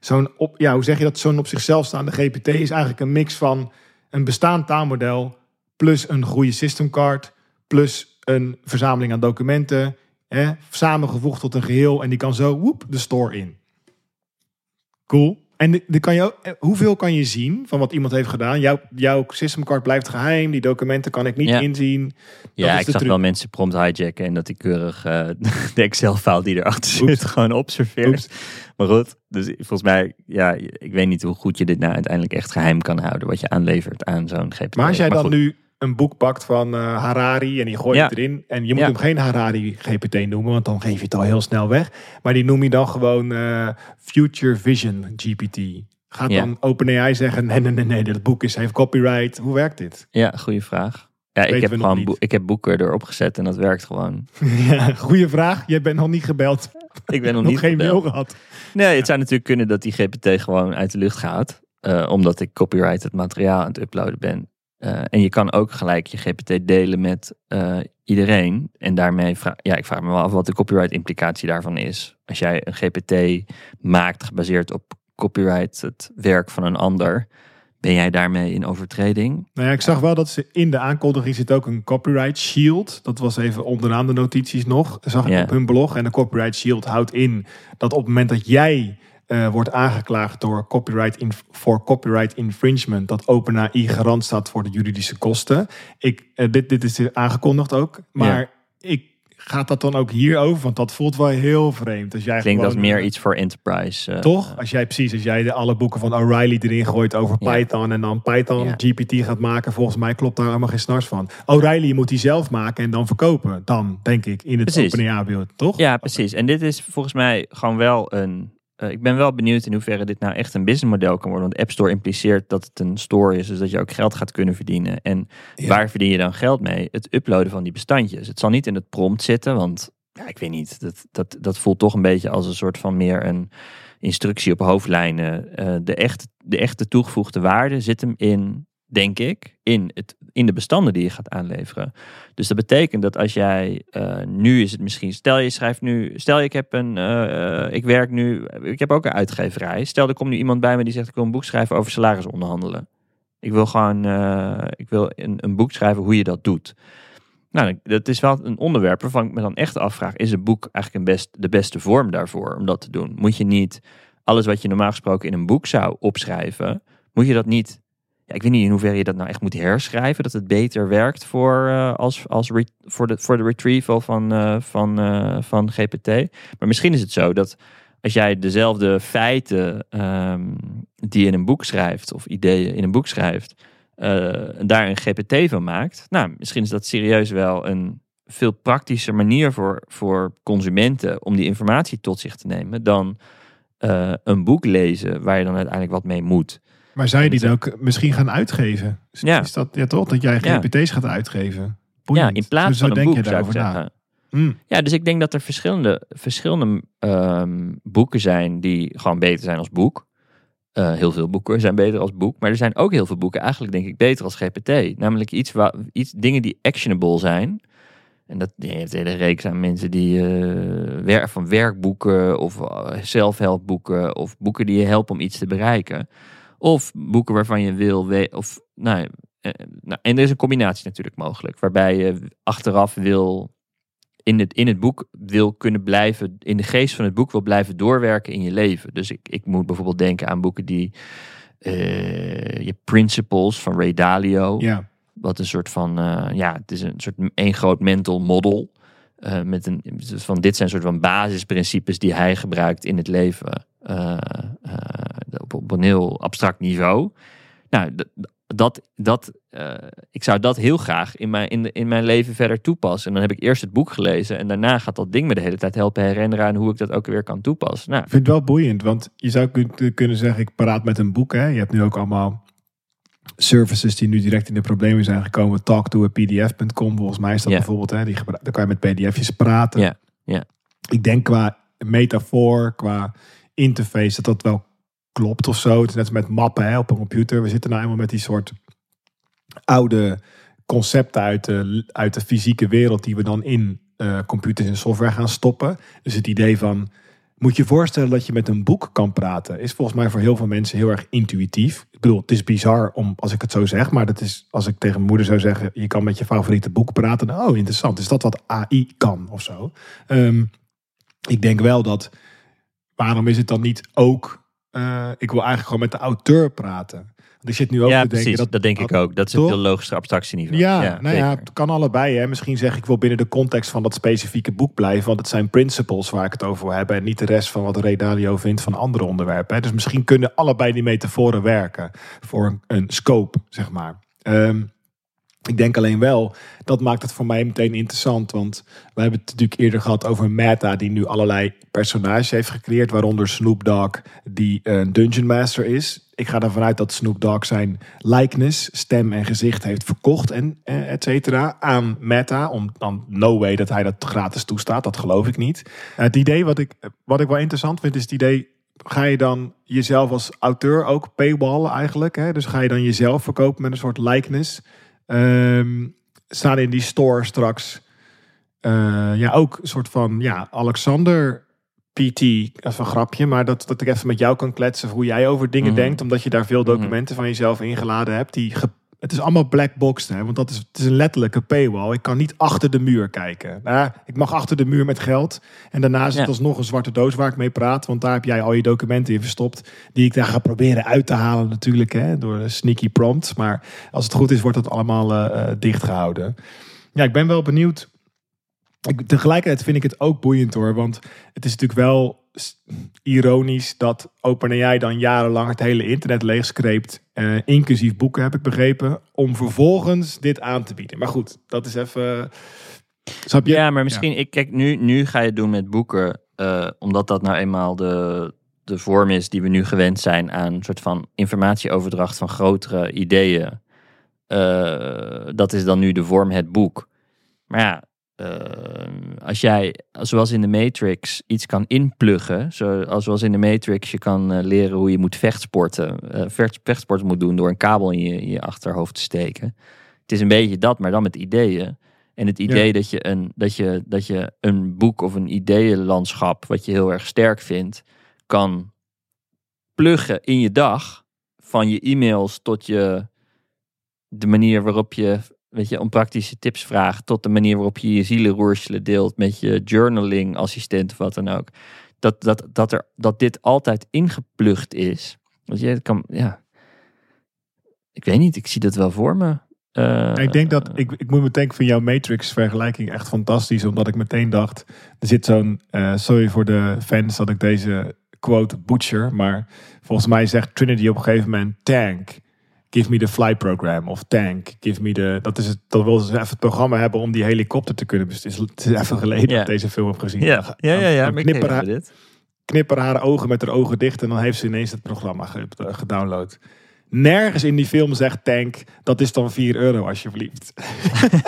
zo'n op, ja, hoe zeg je dat? Zo'n op zichzelf staande GPT is eigenlijk een mix van een bestaand taalmodel plus een goede systemcard plus een verzameling aan documenten, hè, samengevoegd tot een geheel en die kan zo woep, de store in. Cool. En de, kan je eh, hoeveel kan je zien van wat iemand heeft gedaan? Jouw, jouw systemcard blijft geheim, die documenten kan ik niet Ja. inzien. Ja, ik zag truc. wel mensen prompt hijacken en dat die keurig eh, de Excel-file die erachter Oeps. zit gewoon observeert. Oeps. Maar goed, dus volgens mij, ja, ik weet niet hoe goed je dit nou uiteindelijk echt geheim kan houden, wat je aanlevert aan zo'n GPT. Maar als jij dan goed, nu een boek pakt van eh, Harari en die gooi je Ja. het erin. En je moet Ja. hem geen Harari GPT noemen, want dan geef je het al heel snel weg. Maar die noem je dan gewoon eh, Future Vision GPT. Gaat Ja. dan OpenAI zeggen, nee, nee, nee, nee, dit boek is, heeft copyright. Hoe werkt dit? Ja, goede vraag. Ja, ik heb, gewoon ik heb boeken erop gezet en dat werkt gewoon. ja, goeie vraag. Jij bent nog niet gebeld. Ik ben nog, Nog, niet geen gebeld. mail gehad. Nee, het zou natuurlijk kunnen dat die GPT gewoon uit de lucht gaat. eh, omdat ik copyrighted materiaal aan het uploaden ben. Eh, en je kan ook gelijk je GPT delen met eh, iedereen. En daarmee, vraag, ja, ik vraag me wel af wat de copyright implicatie daarvan is. Als jij een GPT maakt gebaseerd op copyright, het werk van een ander, ben jij daarmee in overtreding? Nou ja, ik zag wel dat ze in de aankondiging zit ook een copyright shield. Dat was even onderaan de notities nog. Dat zag ik op hun blog. En de copyright shield houdt in dat op het moment dat jij eh, wordt aangeklaagd door copyright voor copyright infringement, dat OpenAI garant staat voor de juridische kosten. Ik, eh, dit, dit is aangekondigd ook. Maar Ja. ik gaat dat dan ook hierover? Want dat voelt wel heel vreemd. Als jij Klinkt als gewoon, meer eh, iets voor enterprise. eh, toch? Als jij precies, als jij de, alle boeken van O'Reilly erin gooit over. Python en dan Python. GPT gaat maken, volgens mij klopt daar helemaal geen snars van. O'Reilly moet die zelf maken en dan verkopen. Dan, denk ik, in het Precies. OpenAI-beeld, toch? Ja, precies. En dit is volgens mij gewoon wel een. Eh, ik ben wel benieuwd in hoeverre dit nou echt een businessmodel kan worden. Want App Store impliceert dat het een store is, dus dat je ook geld gaat kunnen verdienen. En Ja. waar verdien je dan geld mee? Het uploaden van die bestandjes. Het zal niet in het prompt zitten, want ja, ik weet niet. Dat, dat, dat voelt toch een beetje als een soort van meer een instructie op hoofdlijnen. Eh, de, echte, de echte toegevoegde waarde zit hem in, denk ik, in, het, in de bestanden die je gaat aanleveren. Dus dat betekent dat als jij uh, nu is het misschien, stel je schrijft nu, stel ik heb een, uh, ik werk nu, ik heb ook een uitgeverij. Stel er komt nu iemand bij me die zegt ik wil een boek schrijven over salaris onderhandelen. Ik wil gewoon, ik wil een, een, boek schrijven hoe je dat doet. Nou, dat is wel een onderwerp waarvan ik me dan echt afvraag, is een boek eigenlijk een best, de beste vorm daarvoor om dat te doen? Moet je niet alles wat je normaal gesproken in een boek zou opschrijven, moet je dat niet ik weet niet in hoeverre je dat nou echt moet herschrijven. Dat het beter werkt voor, uh, als, als voor, de, voor de retrieval van, uh, van, uh, van GPT. Maar misschien is het zo dat als jij dezelfde feiten um, die je in een boek schrijft, of ideeën in een boek schrijft, daar een GPT van maakt. Nou, misschien is dat serieus wel een veel praktischer manier voor, voor consumenten om die informatie tot zich te nemen dan een boek lezen waar je dan uiteindelijk wat mee moet. Maar zou je die dan ook misschien gaan uitgeven? Is, Ja. is dat ja, toch? Dat jij. GPT's gaat uitgeven? Ja, in plaats Zo van een denk boek je zou ik daarover na. zeggen. Mm. Ja, dus ik denk dat er verschillende, verschillende ehm, boeken zijn die gewoon beter zijn als boek. Eh, heel veel boeken zijn beter als boek. Maar er zijn ook heel veel boeken eigenlijk denk ik beter als GPT. Namelijk iets waar, iets, dingen die actionable zijn. En dat, je hebt een hele reeks aan mensen die eh, wer- van werkboeken of uh, zelfhelpboeken of boeken die je helpen om iets te bereiken. Of boeken waarvan je wil, of nou, eh, nou, en er is een combinatie natuurlijk mogelijk, waarbij je achteraf wil in het, in het boek wil kunnen blijven, in de geest van het boek wil blijven doorwerken in je leven. Dus ik, ik moet bijvoorbeeld denken aan boeken die eh, je Principles van Ray Dalio. Ja. Wat een soort van, eh, ja, het is een soort één groot mental model. eh, met een, van dit zijn soort van basisprincipes die hij gebruikt in het leven. Eh, eh, op, op een heel abstract niveau. Nou, dat, dat, eh, ik zou dat heel graag in mijn, in, de, in mijn leven verder toepassen. En dan heb ik eerst het boek gelezen. En daarna gaat dat ding me de hele tijd helpen herinneren aan hoe ik dat ook weer kan toepassen. Nou, Ik vind het wel boeiend, want je zou kun- kunnen zeggen, ik paraat met een boek. Hè. Je hebt nu ook allemaal services die nu direct in de problemen zijn gekomen. Talk to a pdf.com, volgens mij is dat bijvoorbeeld. Hè. Die daar kan je met pdf'jes praten. Ja. Ik denk qua metafoor, qua interface, dat dat wel klopt of zo. Het is net als met mappen hè, op een computer. We zitten nou eenmaal met die soort oude concepten uit de, uit de fysieke wereld die we dan in eh, computers en software gaan stoppen. Dus het idee van, moet je voorstellen dat je met een boek kan praten, is volgens mij voor heel veel mensen heel erg intuïtief. Ik bedoel, het is bizar om, als ik het zo zeg, maar dat is, als ik tegen mijn moeder zou zeggen, je kan met je favoriete boek praten. dan, Oh, interessant. Is dat wat AI kan of zo? Ehm, ik denk wel dat, waarom is het dan niet ook, eh, ik wil eigenlijk gewoon met de auteur praten. Want ik zit nu ook ja te denken precies. Dat, denk ik ook. Dat is Toch? een veel logischer abstractieniveau. ja, nou ja, het kan allebei. Hè. Misschien zeg ik wel binnen de context van dat specifieke boek blijven. Want het zijn principles waar ik het over wil hebben. En niet de rest van wat Ray Dalio vindt van andere onderwerpen. Hè. Dus misschien kunnen allebei die metaforen werken. Voor een, een scope, zeg maar. Ehm, ik denk alleen wel, dat maakt het voor mij meteen interessant. Want we hebben het natuurlijk eerder gehad over Meta, die nu allerlei personages heeft gecreëerd. Waaronder Snoop Dogg, die een Dungeon Master is. Ik ga ervan uit dat Snoop Dogg zijn likeness, stem en gezicht heeft verkocht en eh, et cetera aan Meta. Om dan no way dat hij dat gratis toestaat, dat geloof ik niet. het idee wat ik, wat ik wel interessant vind, is het idee ga je dan jezelf als auteur ook paywallen eigenlijk? Hè? Dus ga je dan jezelf verkopen met een soort likeness? Ehm, staan in die store straks eh, ja, ook een soort van ja, Alexander PT, even een grapje, maar dat, dat ik even met jou kan kletsen hoe jij over dingen Mhm. denkt, omdat je daar veel documenten van jezelf ingeladen hebt. Die het is allemaal black boxed, hè, want dat is, het is een letterlijke paywall. Ik kan niet achter de muur kijken. Nou, ik mag achter de muur met geld. En daarna is het Ja. alsnog een zwarte doos waar ik mee praat, want daar heb jij al je documenten in verstopt, die ik daar ga proberen uit te halen natuurlijk, hè, door de sneaky prompts. Maar als het goed is, wordt het allemaal eh eh, dichtgehouden. Ja, ik ben wel benieuwd. Ik, tegelijkertijd vind ik het ook boeiend hoor. Want het is natuurlijk wel ironisch dat OpenAI dan jarenlang het hele internet leegskreept. eh, inclusief boeken heb ik begrepen. Om vervolgens dit aan te bieden. Maar goed, dat is even... Snap je? Ja, maar misschien, ik kijk, nu, nu ga je het doen met boeken, eh, omdat dat nou eenmaal de, de vorm is die we nu gewend zijn aan een soort van informatieoverdracht van grotere ideeën. Eh, dat is dan nu de vorm het boek. Maar ja, als jij, zoals in de Matrix, iets kan inpluggen, zoals zoals in de Matrix je kan eh, leren hoe je moet vechtsporten, vecht, vechtsporten moet doen door een kabel in je, in je achterhoofd te steken. Het is een beetje dat, maar dan met ideeën. En het idee dat, je een, dat, je, dat je een boek of een ideeënlandschap, wat je heel erg sterk vindt, kan pluggen in je dag. Van je e-mails tot je de manier waarop je, weet je, om praktische tips vraagt, tot de manier waarop je je zielenroerselen deelt met je journaling assistent of wat dan ook. Dat, dat, dat, er, dat dit altijd ingeplucht is. Want je kan, ja. Ik weet niet, ik zie dat wel voor me. Eh, ik denk dat, ik, ik moet meteen van jouw Matrix vergelijking echt fantastisch. Omdat ik meteen dacht, er zit zo'n, eh, sorry voor de fans dat ik deze quote butcher. Maar volgens mij zegt Trinity op een gegeven moment, tank. Give me the fly program. Of tank. Give me the. Dat is het. Dat wil ze even het programma hebben om die helikopter te kunnen besturen. Het is even geleden dat ik deze film heb gezien. Ja, ja, ja, knipper, haar, dit. knipper haar ogen met haar ogen dicht. En dan heeft ze ineens het programma ge- gedownload. Nergens in die film zegt tank. Dat is dan 4 euro alsjeblieft.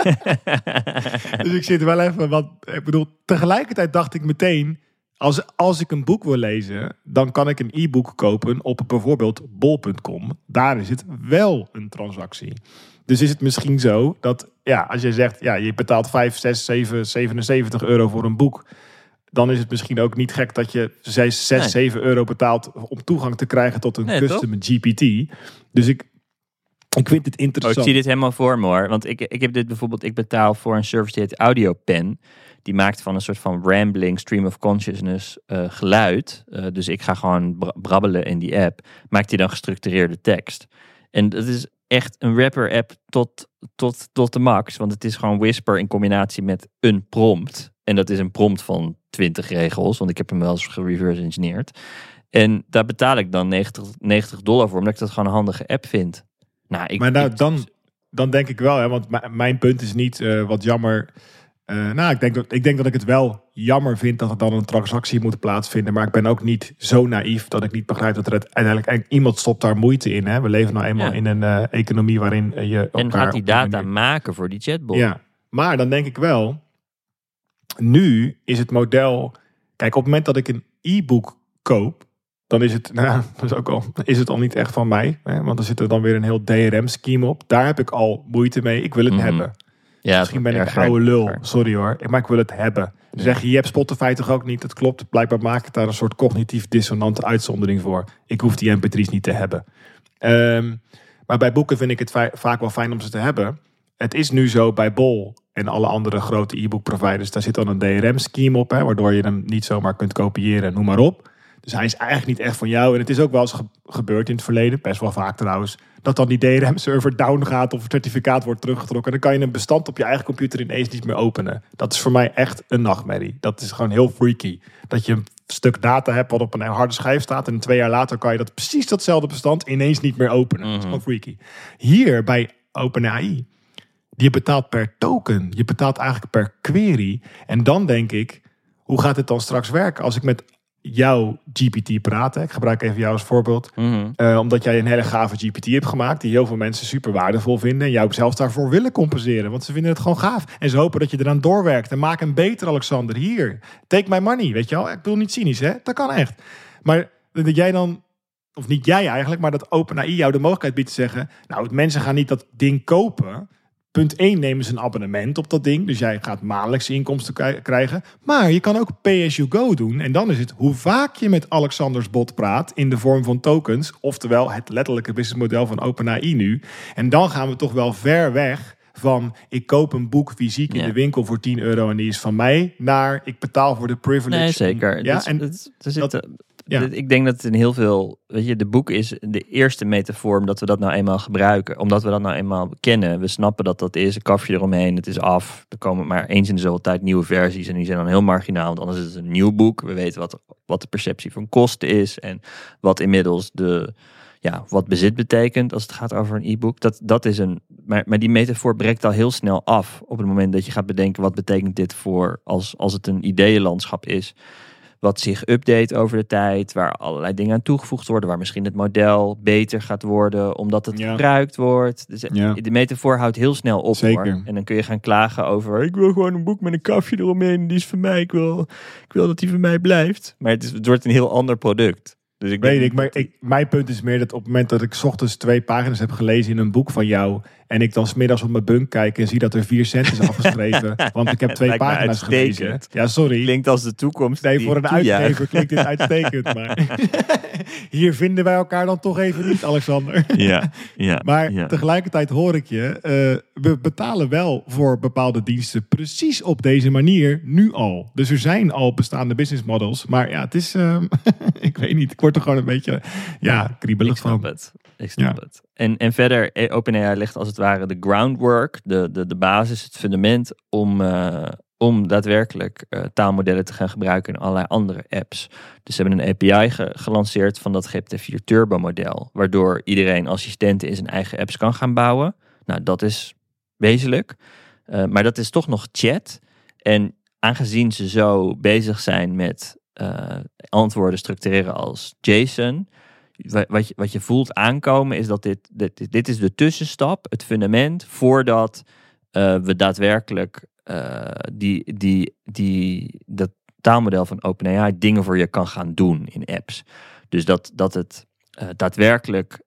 dus ik zit wel even. Want ik bedoel, tegelijkertijd dacht ik meteen. Als, als ik een boek wil lezen, dan kan ik een e-book kopen op bijvoorbeeld bol.com. Daar is het wel een transactie. Dus is het misschien zo dat ja, als je zegt, ja, je betaalt 5, 6, 7, 77 euro voor een boek. Dan is het misschien ook niet gek dat je 6, 6 Nee. 7 euro betaalt om toegang te krijgen tot een Nee, custom GPT. Dus ik, ik vind het Oh, ik interessant. zie dit helemaal voor me hoor. Want ik, ik heb dit bijvoorbeeld, ik betaal voor een service die heet AudioPen. Die maakt van een soort van rambling stream of consciousness eh, geluid. Eh, dus ik ga gewoon bra- brabbelen in die app. Maakt hij dan gestructureerde tekst. En dat is echt een rapper app tot, tot, tot de max. Want het is gewoon Whisper in combinatie met een prompt. En dat is een prompt van 20 regels. Want ik heb hem wel eens gereverse engineerd. En daar betaal ik dan 90, 90 dollar voor. Omdat ik dat gewoon een handige app vind. Nou, ik, Maar nou, ik- dan, dan denk ik wel, hè, want mijn punt is niet eh, wat jammer. Eh, nou, ik denk, dat, ik denk dat ik het wel jammer vind dat er dan een transactie moet plaatsvinden. Maar ik ben ook niet zo naïef dat ik niet begrijp dat er uiteindelijk en iemand stopt daar moeite in. Hè? We leven nou eenmaal Ja. in een eh, economie waarin eh, je En elkaar gaat die data manier- maken voor die chatbot. Ja, maar dan denk ik wel, nu is het model. Kijk, op het moment dat ik een e-book koop, dan is het, nou, dat is ook al, is het al niet echt van mij. Hè? Want er zit er dan weer een heel DRM-scheme op. Daar heb ik al moeite mee. Ik wil het Mhm. hebben. Ja, Misschien ben ik een oude lul, sorry hoor. Maar ik wil het hebben. Zeg je, je hebt Spotify toch ook niet? Dat klopt. Blijkbaar maak ik daar een soort cognitief dissonante uitzondering voor. Ik hoef die mp3's niet te hebben. Ehm, maar bij boeken vind ik het va- vaak wel fijn om ze te hebben. Het is nu zo bij Bol en alle andere grote e-book providers. Daar zit dan een DRM-scheme op, hè, waardoor je hem niet zomaar kunt kopiëren, noem maar op. Dus hij is eigenlijk niet echt van jou. En het is ook wel eens ge- gebeurd in het verleden, best wel vaak trouwens, dat dan die DRM-server down gaat of het certificaat wordt teruggetrokken. En dan kan je een bestand op je eigen computer ineens niet meer openen. Dat is voor mij echt een nachtmerrie. Dat is gewoon heel freaky. Dat je een stuk data hebt wat op een harde schijf staat en twee jaar later kan je dat precies datzelfde bestand ineens niet meer openen. Dat is gewoon freaky. Hier bij OpenAI, je betaalt per token. Je betaalt eigenlijk per query. En dan denk ik, hoe gaat het dan straks werken als ik met jouw GPT praat? Hè? Ik gebruik even jou als voorbeeld. Eh, omdat jij een hele gave GPT hebt gemaakt, die heel veel mensen super waardevol vinden. En jou zelfs daarvoor willen compenseren, want ze vinden het gewoon gaaf. En ze hopen dat je eraan doorwerkt. En maak hem beter, Alexander. Hier, take my money, weet je wel. Ik bedoel niet cynisch, hè? Dat kan echt. Maar dat jij dan, of niet jij eigenlijk, maar dat OpenAI jou de mogelijkheid biedt te zeggen... Nou, mensen gaan niet dat ding kopen. Punt 1 nemen ze een abonnement op dat ding. Dus jij gaat maandelijkse inkomsten kri- krijgen. Maar je kan ook pay as you go doen. En dan is het hoe vaak je met Alexanders bot praat in de vorm van tokens. Oftewel het letterlijke businessmodel van OpenAI nu. En dan gaan we toch wel ver weg van ik koop een boek fysiek in Ja. de winkel voor 10 euro en die is van mij. Naar ik betaal voor de privilege. Nee, om- zeker. Ja, en dat ja. Ik denk dat het in heel veel... Weet je, de boek is de eerste metafoor dat we dat nou eenmaal gebruiken. Omdat we dat nou eenmaal kennen. We snappen dat dat is. Een kafje eromheen, het is af. Er komen maar eens in de zoveel tijd nieuwe versies. En die zijn dan heel marginaal. Want anders is het een nieuw boek. We weten wat, wat de perceptie van kosten is. En wat inmiddels de... Ja, wat bezit betekent als het gaat over een e-book. Dat, dat is een. Maar, maar die metafoor breekt al heel snel af. Op het moment dat je gaat bedenken. wat betekent dit voor. als, als het een ideeënlandschap is wat zich update over de tijd, waar allerlei dingen aan toegevoegd worden, waar misschien het model beter gaat worden omdat het Ja. gebruikt wordt. Dus Ja. de metafoor houdt heel snel op Zeker. hoor. En dan kun je gaan klagen over ik wil gewoon een boek met een kafje eromheen, die is van mij, ik wil, ik wil dat die van mij blijft. Maar het, is, het wordt een heel ander product. Dus ik Weet ik, maar ik, mijn punt is meer dat op het moment dat ik ochtends twee pagina's heb gelezen in een boek van jou. En ik dan smiddags op mijn bunk kijk en zie dat er vier cent is afgeschreven. want ik heb twee pagina's gelezen. Ja, sorry. klinkt als de toekomst. Nee, voor een uitgever klinkt dit uitstekend. Maar hier vinden wij elkaar dan toch even niet, Alexander. Ja, ja. Maar ja. tegelijkertijd hoor ik je, eh, we betalen wel voor bepaalde diensten precies op deze manier nu al. Dus er zijn al bestaande business models. Maar ja, het is, ehm, ik weet niet, ik word er gewoon een beetje, ja, kriebelig van. het. Ik snap Ja. het. En, en verder, eh, OpenAI legt als het ware de groundwork, de, de, de basis, het fundament om, eh, om daadwerkelijk eh, taalmodellen te gaan gebruiken in allerlei andere apps. Dus ze hebben een API ge- gelanceerd van dat GPT-4 Turbo model, waardoor iedereen assistenten in zijn eigen apps kan gaan bouwen. Nou, dat is wezenlijk. Maar dat is toch nog chat. En aangezien ze zo bezig zijn met eh, antwoorden structureren als JSON, wat je, wat je voelt aankomen is dat dit, dit, dit is de tussenstap, het fundament, voordat eh, we daadwerkelijk eh, die, die, die, dat taalmodel van OpenAI dingen voor je kan gaan doen in apps. Dus dat, dat het eh, daadwerkelijk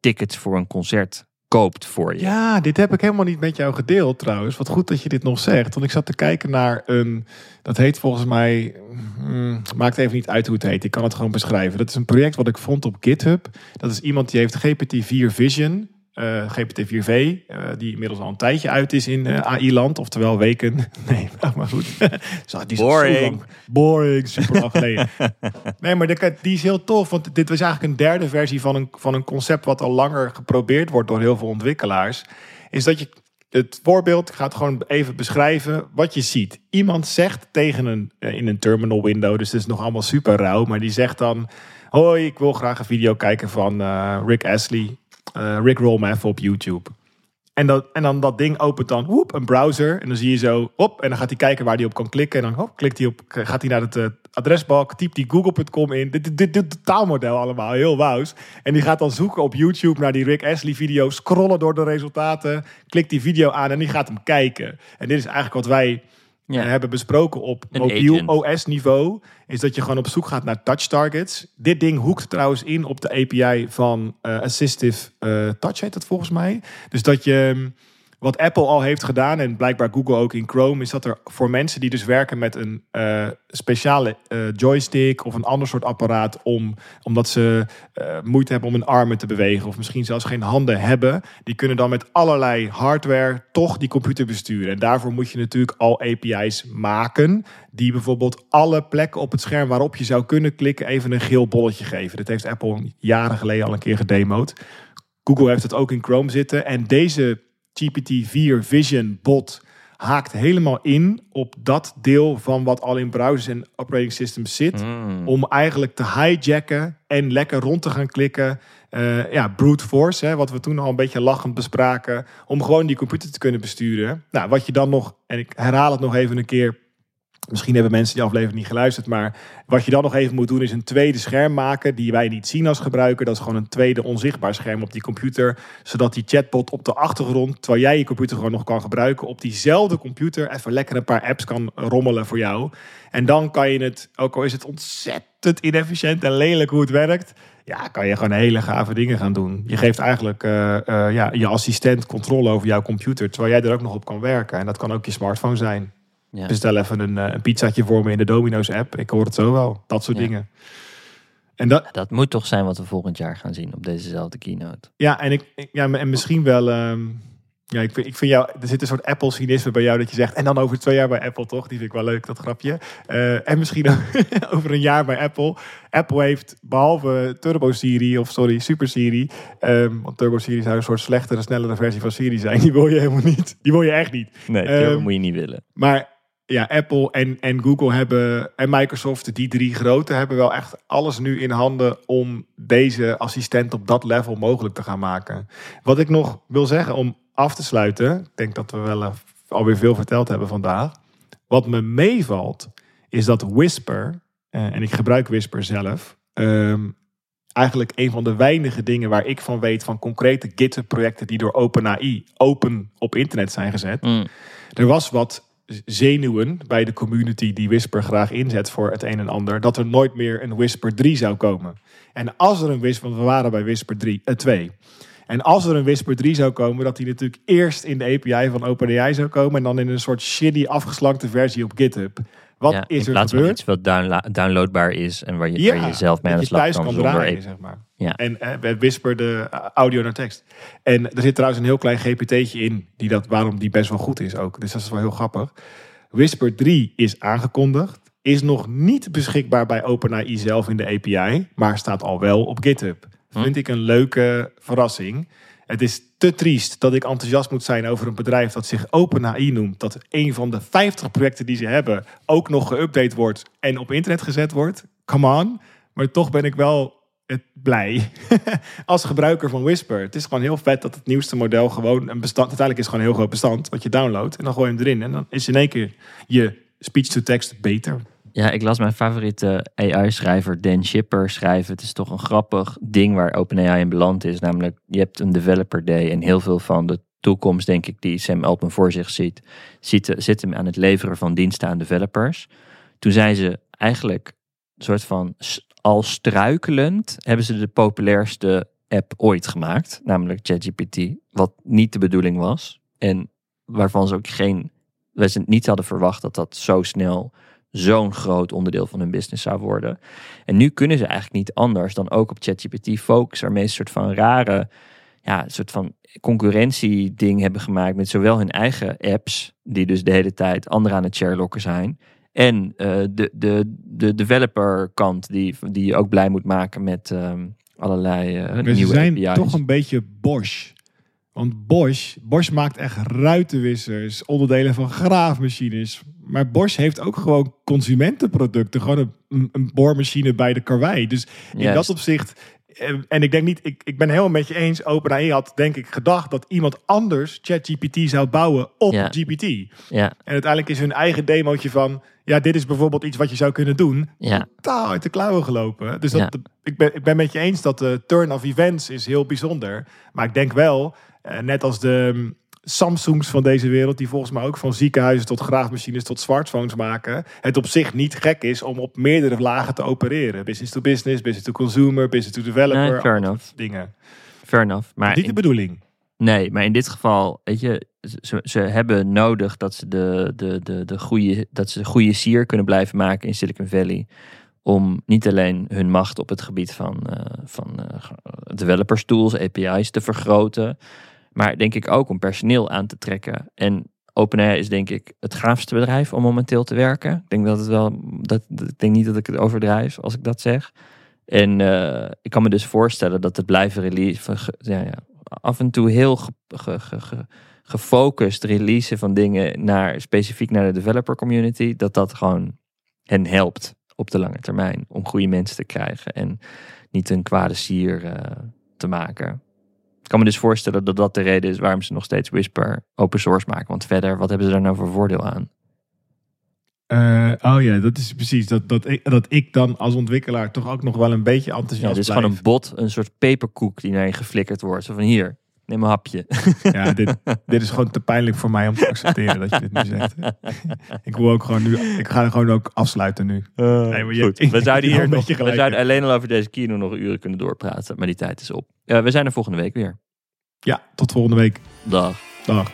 tickets voor een concert koopt voor je. Ja, dit heb ik helemaal niet met jou gedeeld trouwens. Wat goed dat je dit nog zegt. Want ik zat te kijken naar een... Dat heet volgens mij... mm, maakt even niet uit hoe het heet. Ik kan het gewoon beschrijven. Dat is een project wat ik vond op GitHub. Dat is iemand die heeft GPT-4 Vision... eh, GPT-4V, eh, die inmiddels al een tijdje uit is in eh, AI-land. Oftewel weken. Nee, maar goed. Zo, die Boring. Boring, super lang geleden. Nee, maar die, die is heel tof. Want dit was eigenlijk een derde versie van een, van een concept... wat al langer geprobeerd wordt door heel veel ontwikkelaars. Is dat je het voorbeeld, ik ga het gewoon even beschrijven wat je ziet. Iemand zegt tegen een, in een terminal window, dus het is nog allemaal super rauw, maar die zegt dan: Hoi, ik wil graag een video kijken van Rick Astley. Eh, Rick roll op YouTube. En, dat, en dan dat ding opent dan een browser. En dan zie je zo op. En dan gaat hij kijken waar hij op kan klikken. En dan klikt hij op, gaat hij naar het eh, adresbalk. Typt hij google.com in. Dit, dit, dit, taalmodel allemaal. Heel wauws. En die gaat dan zoeken op YouTube naar die Rick Astley video. Scrollen door de resultaten. Klikt die video aan en die gaat hem kijken. En dit is eigenlijk wat wij Ja. hebben besproken op Een mobiel agent. OS niveau. Is dat je gewoon op zoek gaat naar touch targets. Dit ding hoekt trouwens in op de API van eh, Assistive eh, Touch heet dat volgens mij. Dus dat je... Wat Apple al heeft gedaan, en blijkbaar Google ook in Chrome, is dat er voor mensen die dus werken met een eh, speciale eh, joystick of een ander soort apparaat, om, omdat ze eh, moeite hebben om hun armen te bewegen, of misschien zelfs geen handen hebben, die kunnen dan met allerlei hardware toch die computer besturen. En daarvoor moet je natuurlijk al API's maken, die bijvoorbeeld alle plekken op het scherm waarop je zou kunnen klikken, even een geel bolletje geven. Dat heeft Apple jaren geleden al een keer gedemoed. Google heeft het ook in Chrome zitten. En deze GPT-4 Vision bot haakt helemaal in op dat deel van wat al in browsers en operating systems zit. Mm. Om eigenlijk te hijacken en lekker rond te gaan klikken. Eh, ja, brute force, hè, wat we toen al een beetje lachend bespraken. Om gewoon die computer te kunnen besturen. Nou, wat je dan nog, en ik herhaal het nog even een keer. Misschien hebben mensen die aflevering niet geluisterd, maar wat je dan nog even moet doen is een tweede scherm maken die wij niet zien als gebruiker. Dat is gewoon een tweede onzichtbaar scherm op die computer, zodat die chatbot op de achtergrond, terwijl jij je computer gewoon nog kan gebruiken, op diezelfde computer even lekker een paar apps kan rommelen voor jou. En dan kan je het, ook al is het ontzettend inefficiënt en lelijk hoe het werkt, ja, kan je gewoon hele gave dingen gaan doen. Je geeft eigenlijk eh, eh, ja, je assistent controle over jouw computer, terwijl jij er ook nog op kan werken. En dat kan ook je smartphone zijn. Ja. Bestel even een, eh, een pizzaatje voor me in de Domino's app. Ik hoor het zo wel. Dat soort Ja. dingen. En dat, Dat moet toch zijn wat we volgend jaar gaan zien op dezezelfde keynote. ja, en ik, ja, en misschien wel. ehm, ja, ik vind, ik vind jou, er zit een soort Apple-cynisme bij jou dat je zegt. En dan over twee jaar bij Apple, toch? Die vind ik wel leuk, dat grapje. Eh, en misschien over een jaar bij Apple. Apple heeft behalve Turbo Siri, of sorry, Super Siri. ehm, want Turbo Siri zou een soort slechtere, snellere versie van Siri zijn. Die wil je helemaal niet. Die wil je echt niet. Nee, Ehm, dat moet je niet willen. Maar ja, Apple en, en Google hebben en Microsoft, die drie grote, hebben wel echt alles nu in handen om deze assistent op dat level mogelijk te gaan maken. Wat ik nog wil zeggen om af te sluiten, ik denk dat we wel eh, alweer veel verteld hebben vandaag. Wat me meevalt, is dat Whisper, eh, en ik gebruik Whisper zelf, ehm, eigenlijk een van de weinige dingen waar ik van weet van concrete GitHub-projecten die door OpenAI open op internet zijn gezet. Mm. Er was wat zenuwen bij de community die Whisper graag inzet voor het een en ander, dat er nooit meer een Whisper 3 zou komen. En als er een Whisper, want we waren bij Whisper 3, eh, 2. En als er een Whisper 3 zou komen, dat die natuurlijk eerst in de API van OpenAI zou komen en dan in een soort shitty afgeslankte versie op GitHub. Wat Ja, is in er gebeurd? iets wat downloadbaar is en waar je, waar je zelf mee aan de slag kan draaien, zeg maar. Ja. En eh, bij Whisper de eh, audio naar tekst. En er zit trouwens een heel klein GPT'tje in, die dat, waarom die best wel goed is ook. Dus dat is wel heel grappig. Whisper 3 is aangekondigd. Is nog niet beschikbaar bij OpenAI zelf in de API, maar staat al wel op GitHub. Hm. Vind ik een leuke verrassing. Het is te triest dat ik enthousiast moet zijn over een bedrijf dat zich OpenAI noemt. Dat een van de 50 projecten die ze hebben ook nog geüpdate wordt en op internet gezet wordt. Come on. Maar toch ben ik wel het blij als gebruiker van Whisper. Het is gewoon heel vet dat het nieuwste model gewoon een bestand... Uiteindelijk is het gewoon een heel groot bestand wat je downloadt. En dan gooi je hem erin. En dan is in één keer je speech-to-text beter. Ja, ik las mijn favoriete AI-schrijver Dan Shipper schrijven. Het is toch een grappig ding waar OpenAI in beland is. Namelijk, je hebt een developer day en heel veel van de toekomst, denk ik, die Sam Altman voor zich ziet, zit, zit hem aan het leveren van diensten aan developers. Toen zijn ze eigenlijk een soort van al struikelend, hebben ze de populairste app ooit gemaakt, namelijk ChatGPT, wat niet de bedoeling was en waarvan ze ook geen, wij ze niet hadden verwacht dat dat zo snel zo'n groot onderdeel van hun business zou worden. En nu kunnen ze eigenlijk niet anders dan ook op ChatGPT focussen, waarmee ze een soort van rare, ja, een soort van concurrentieding hebben gemaakt met zowel hun eigen apps, die dus de hele tijd anderen aan het sharelocken zijn, en uh, de, de, de developer kant, die, die je ook blij moet maken met ehm, allerlei uh, nieuwe ze zijn API's. toch een beetje Bosch. Want Bosch, Bosch maakt echt ruitenwissers, onderdelen van graafmachines. Maar Bosch heeft ook gewoon consumentenproducten. Gewoon een, een boormachine bij de karwei. Dus in Juist. dat opzicht... eh, En ik denk niet, ik, ik ben helemaal met je eens. OpenAI had denk ik gedacht dat iemand anders ChatGPT zou bouwen op Ja. GPT. Ja, En uiteindelijk is hun eigen demootje van... Ja, dit is bijvoorbeeld iets wat je zou kunnen doen. ja, Totaal uit de klauwen gelopen. Dus dat, Ja. ik, ben, ik ben met je eens dat de turn of events is heel bijzonder. Maar ik denk wel, eh, net als de mm, Samsungs van deze wereld... die volgens mij ook van ziekenhuizen tot graafmachines tot smartphones maken... het op zich niet gek is om op meerdere lagen te opereren. Business to business, business to consumer, business to developer. Nee, fair enough. dingen. fair enough. Maar niet de in- bedoeling. Nee, maar in dit geval, weet je, ze, ze hebben nodig dat ze de, de, de, de goede, dat ze goede sier kunnen blijven maken in Silicon Valley. Om niet alleen hun macht op het gebied van, eh, van eh, developers tools, API's te vergroten. Maar denk ik ook om personeel aan te trekken. En OpenAI is denk ik het gaafste bedrijf om momenteel te werken. Ik denk dat het wel, dat, ik denk niet dat ik het overdrijf als ik dat zeg. En eh, ik kan me dus voorstellen dat het blijven release, ja, ja, af en toe heel ge- ge- ge- ge- gefocust releasen van dingen naar specifiek naar de developer community, dat dat gewoon hen helpt op de lange termijn om goede mensen te krijgen en niet een kwade sier eh, te maken. Ik kan me dus voorstellen dat dat de reden is waarom ze nog steeds Whisper open source maken. Want verder, wat hebben ze daar nou voor voordeel aan? Eh, oh ja, dat is precies. Dat, dat, ik, dat ik dan als ontwikkelaar toch ook nog wel een beetje Ja, enthousiast dit is blijf. gewoon een bot, een soort peperkoek die naar je geflikkerd wordt. Zo van hier, neem een hapje. Ja, dit, dit is gewoon te pijnlijk voor mij om te accepteren dat je dit nu zegt. ik wil ook gewoon nu, ik ga gewoon ook afsluiten nu. Nee, maar je- Goed, we zouden hier nog, we zouden alleen al over deze kino nog uren kunnen doorpraten, maar die tijd is op. Eh, we zijn er volgende week weer. Ja, tot volgende week. Dag. Dag.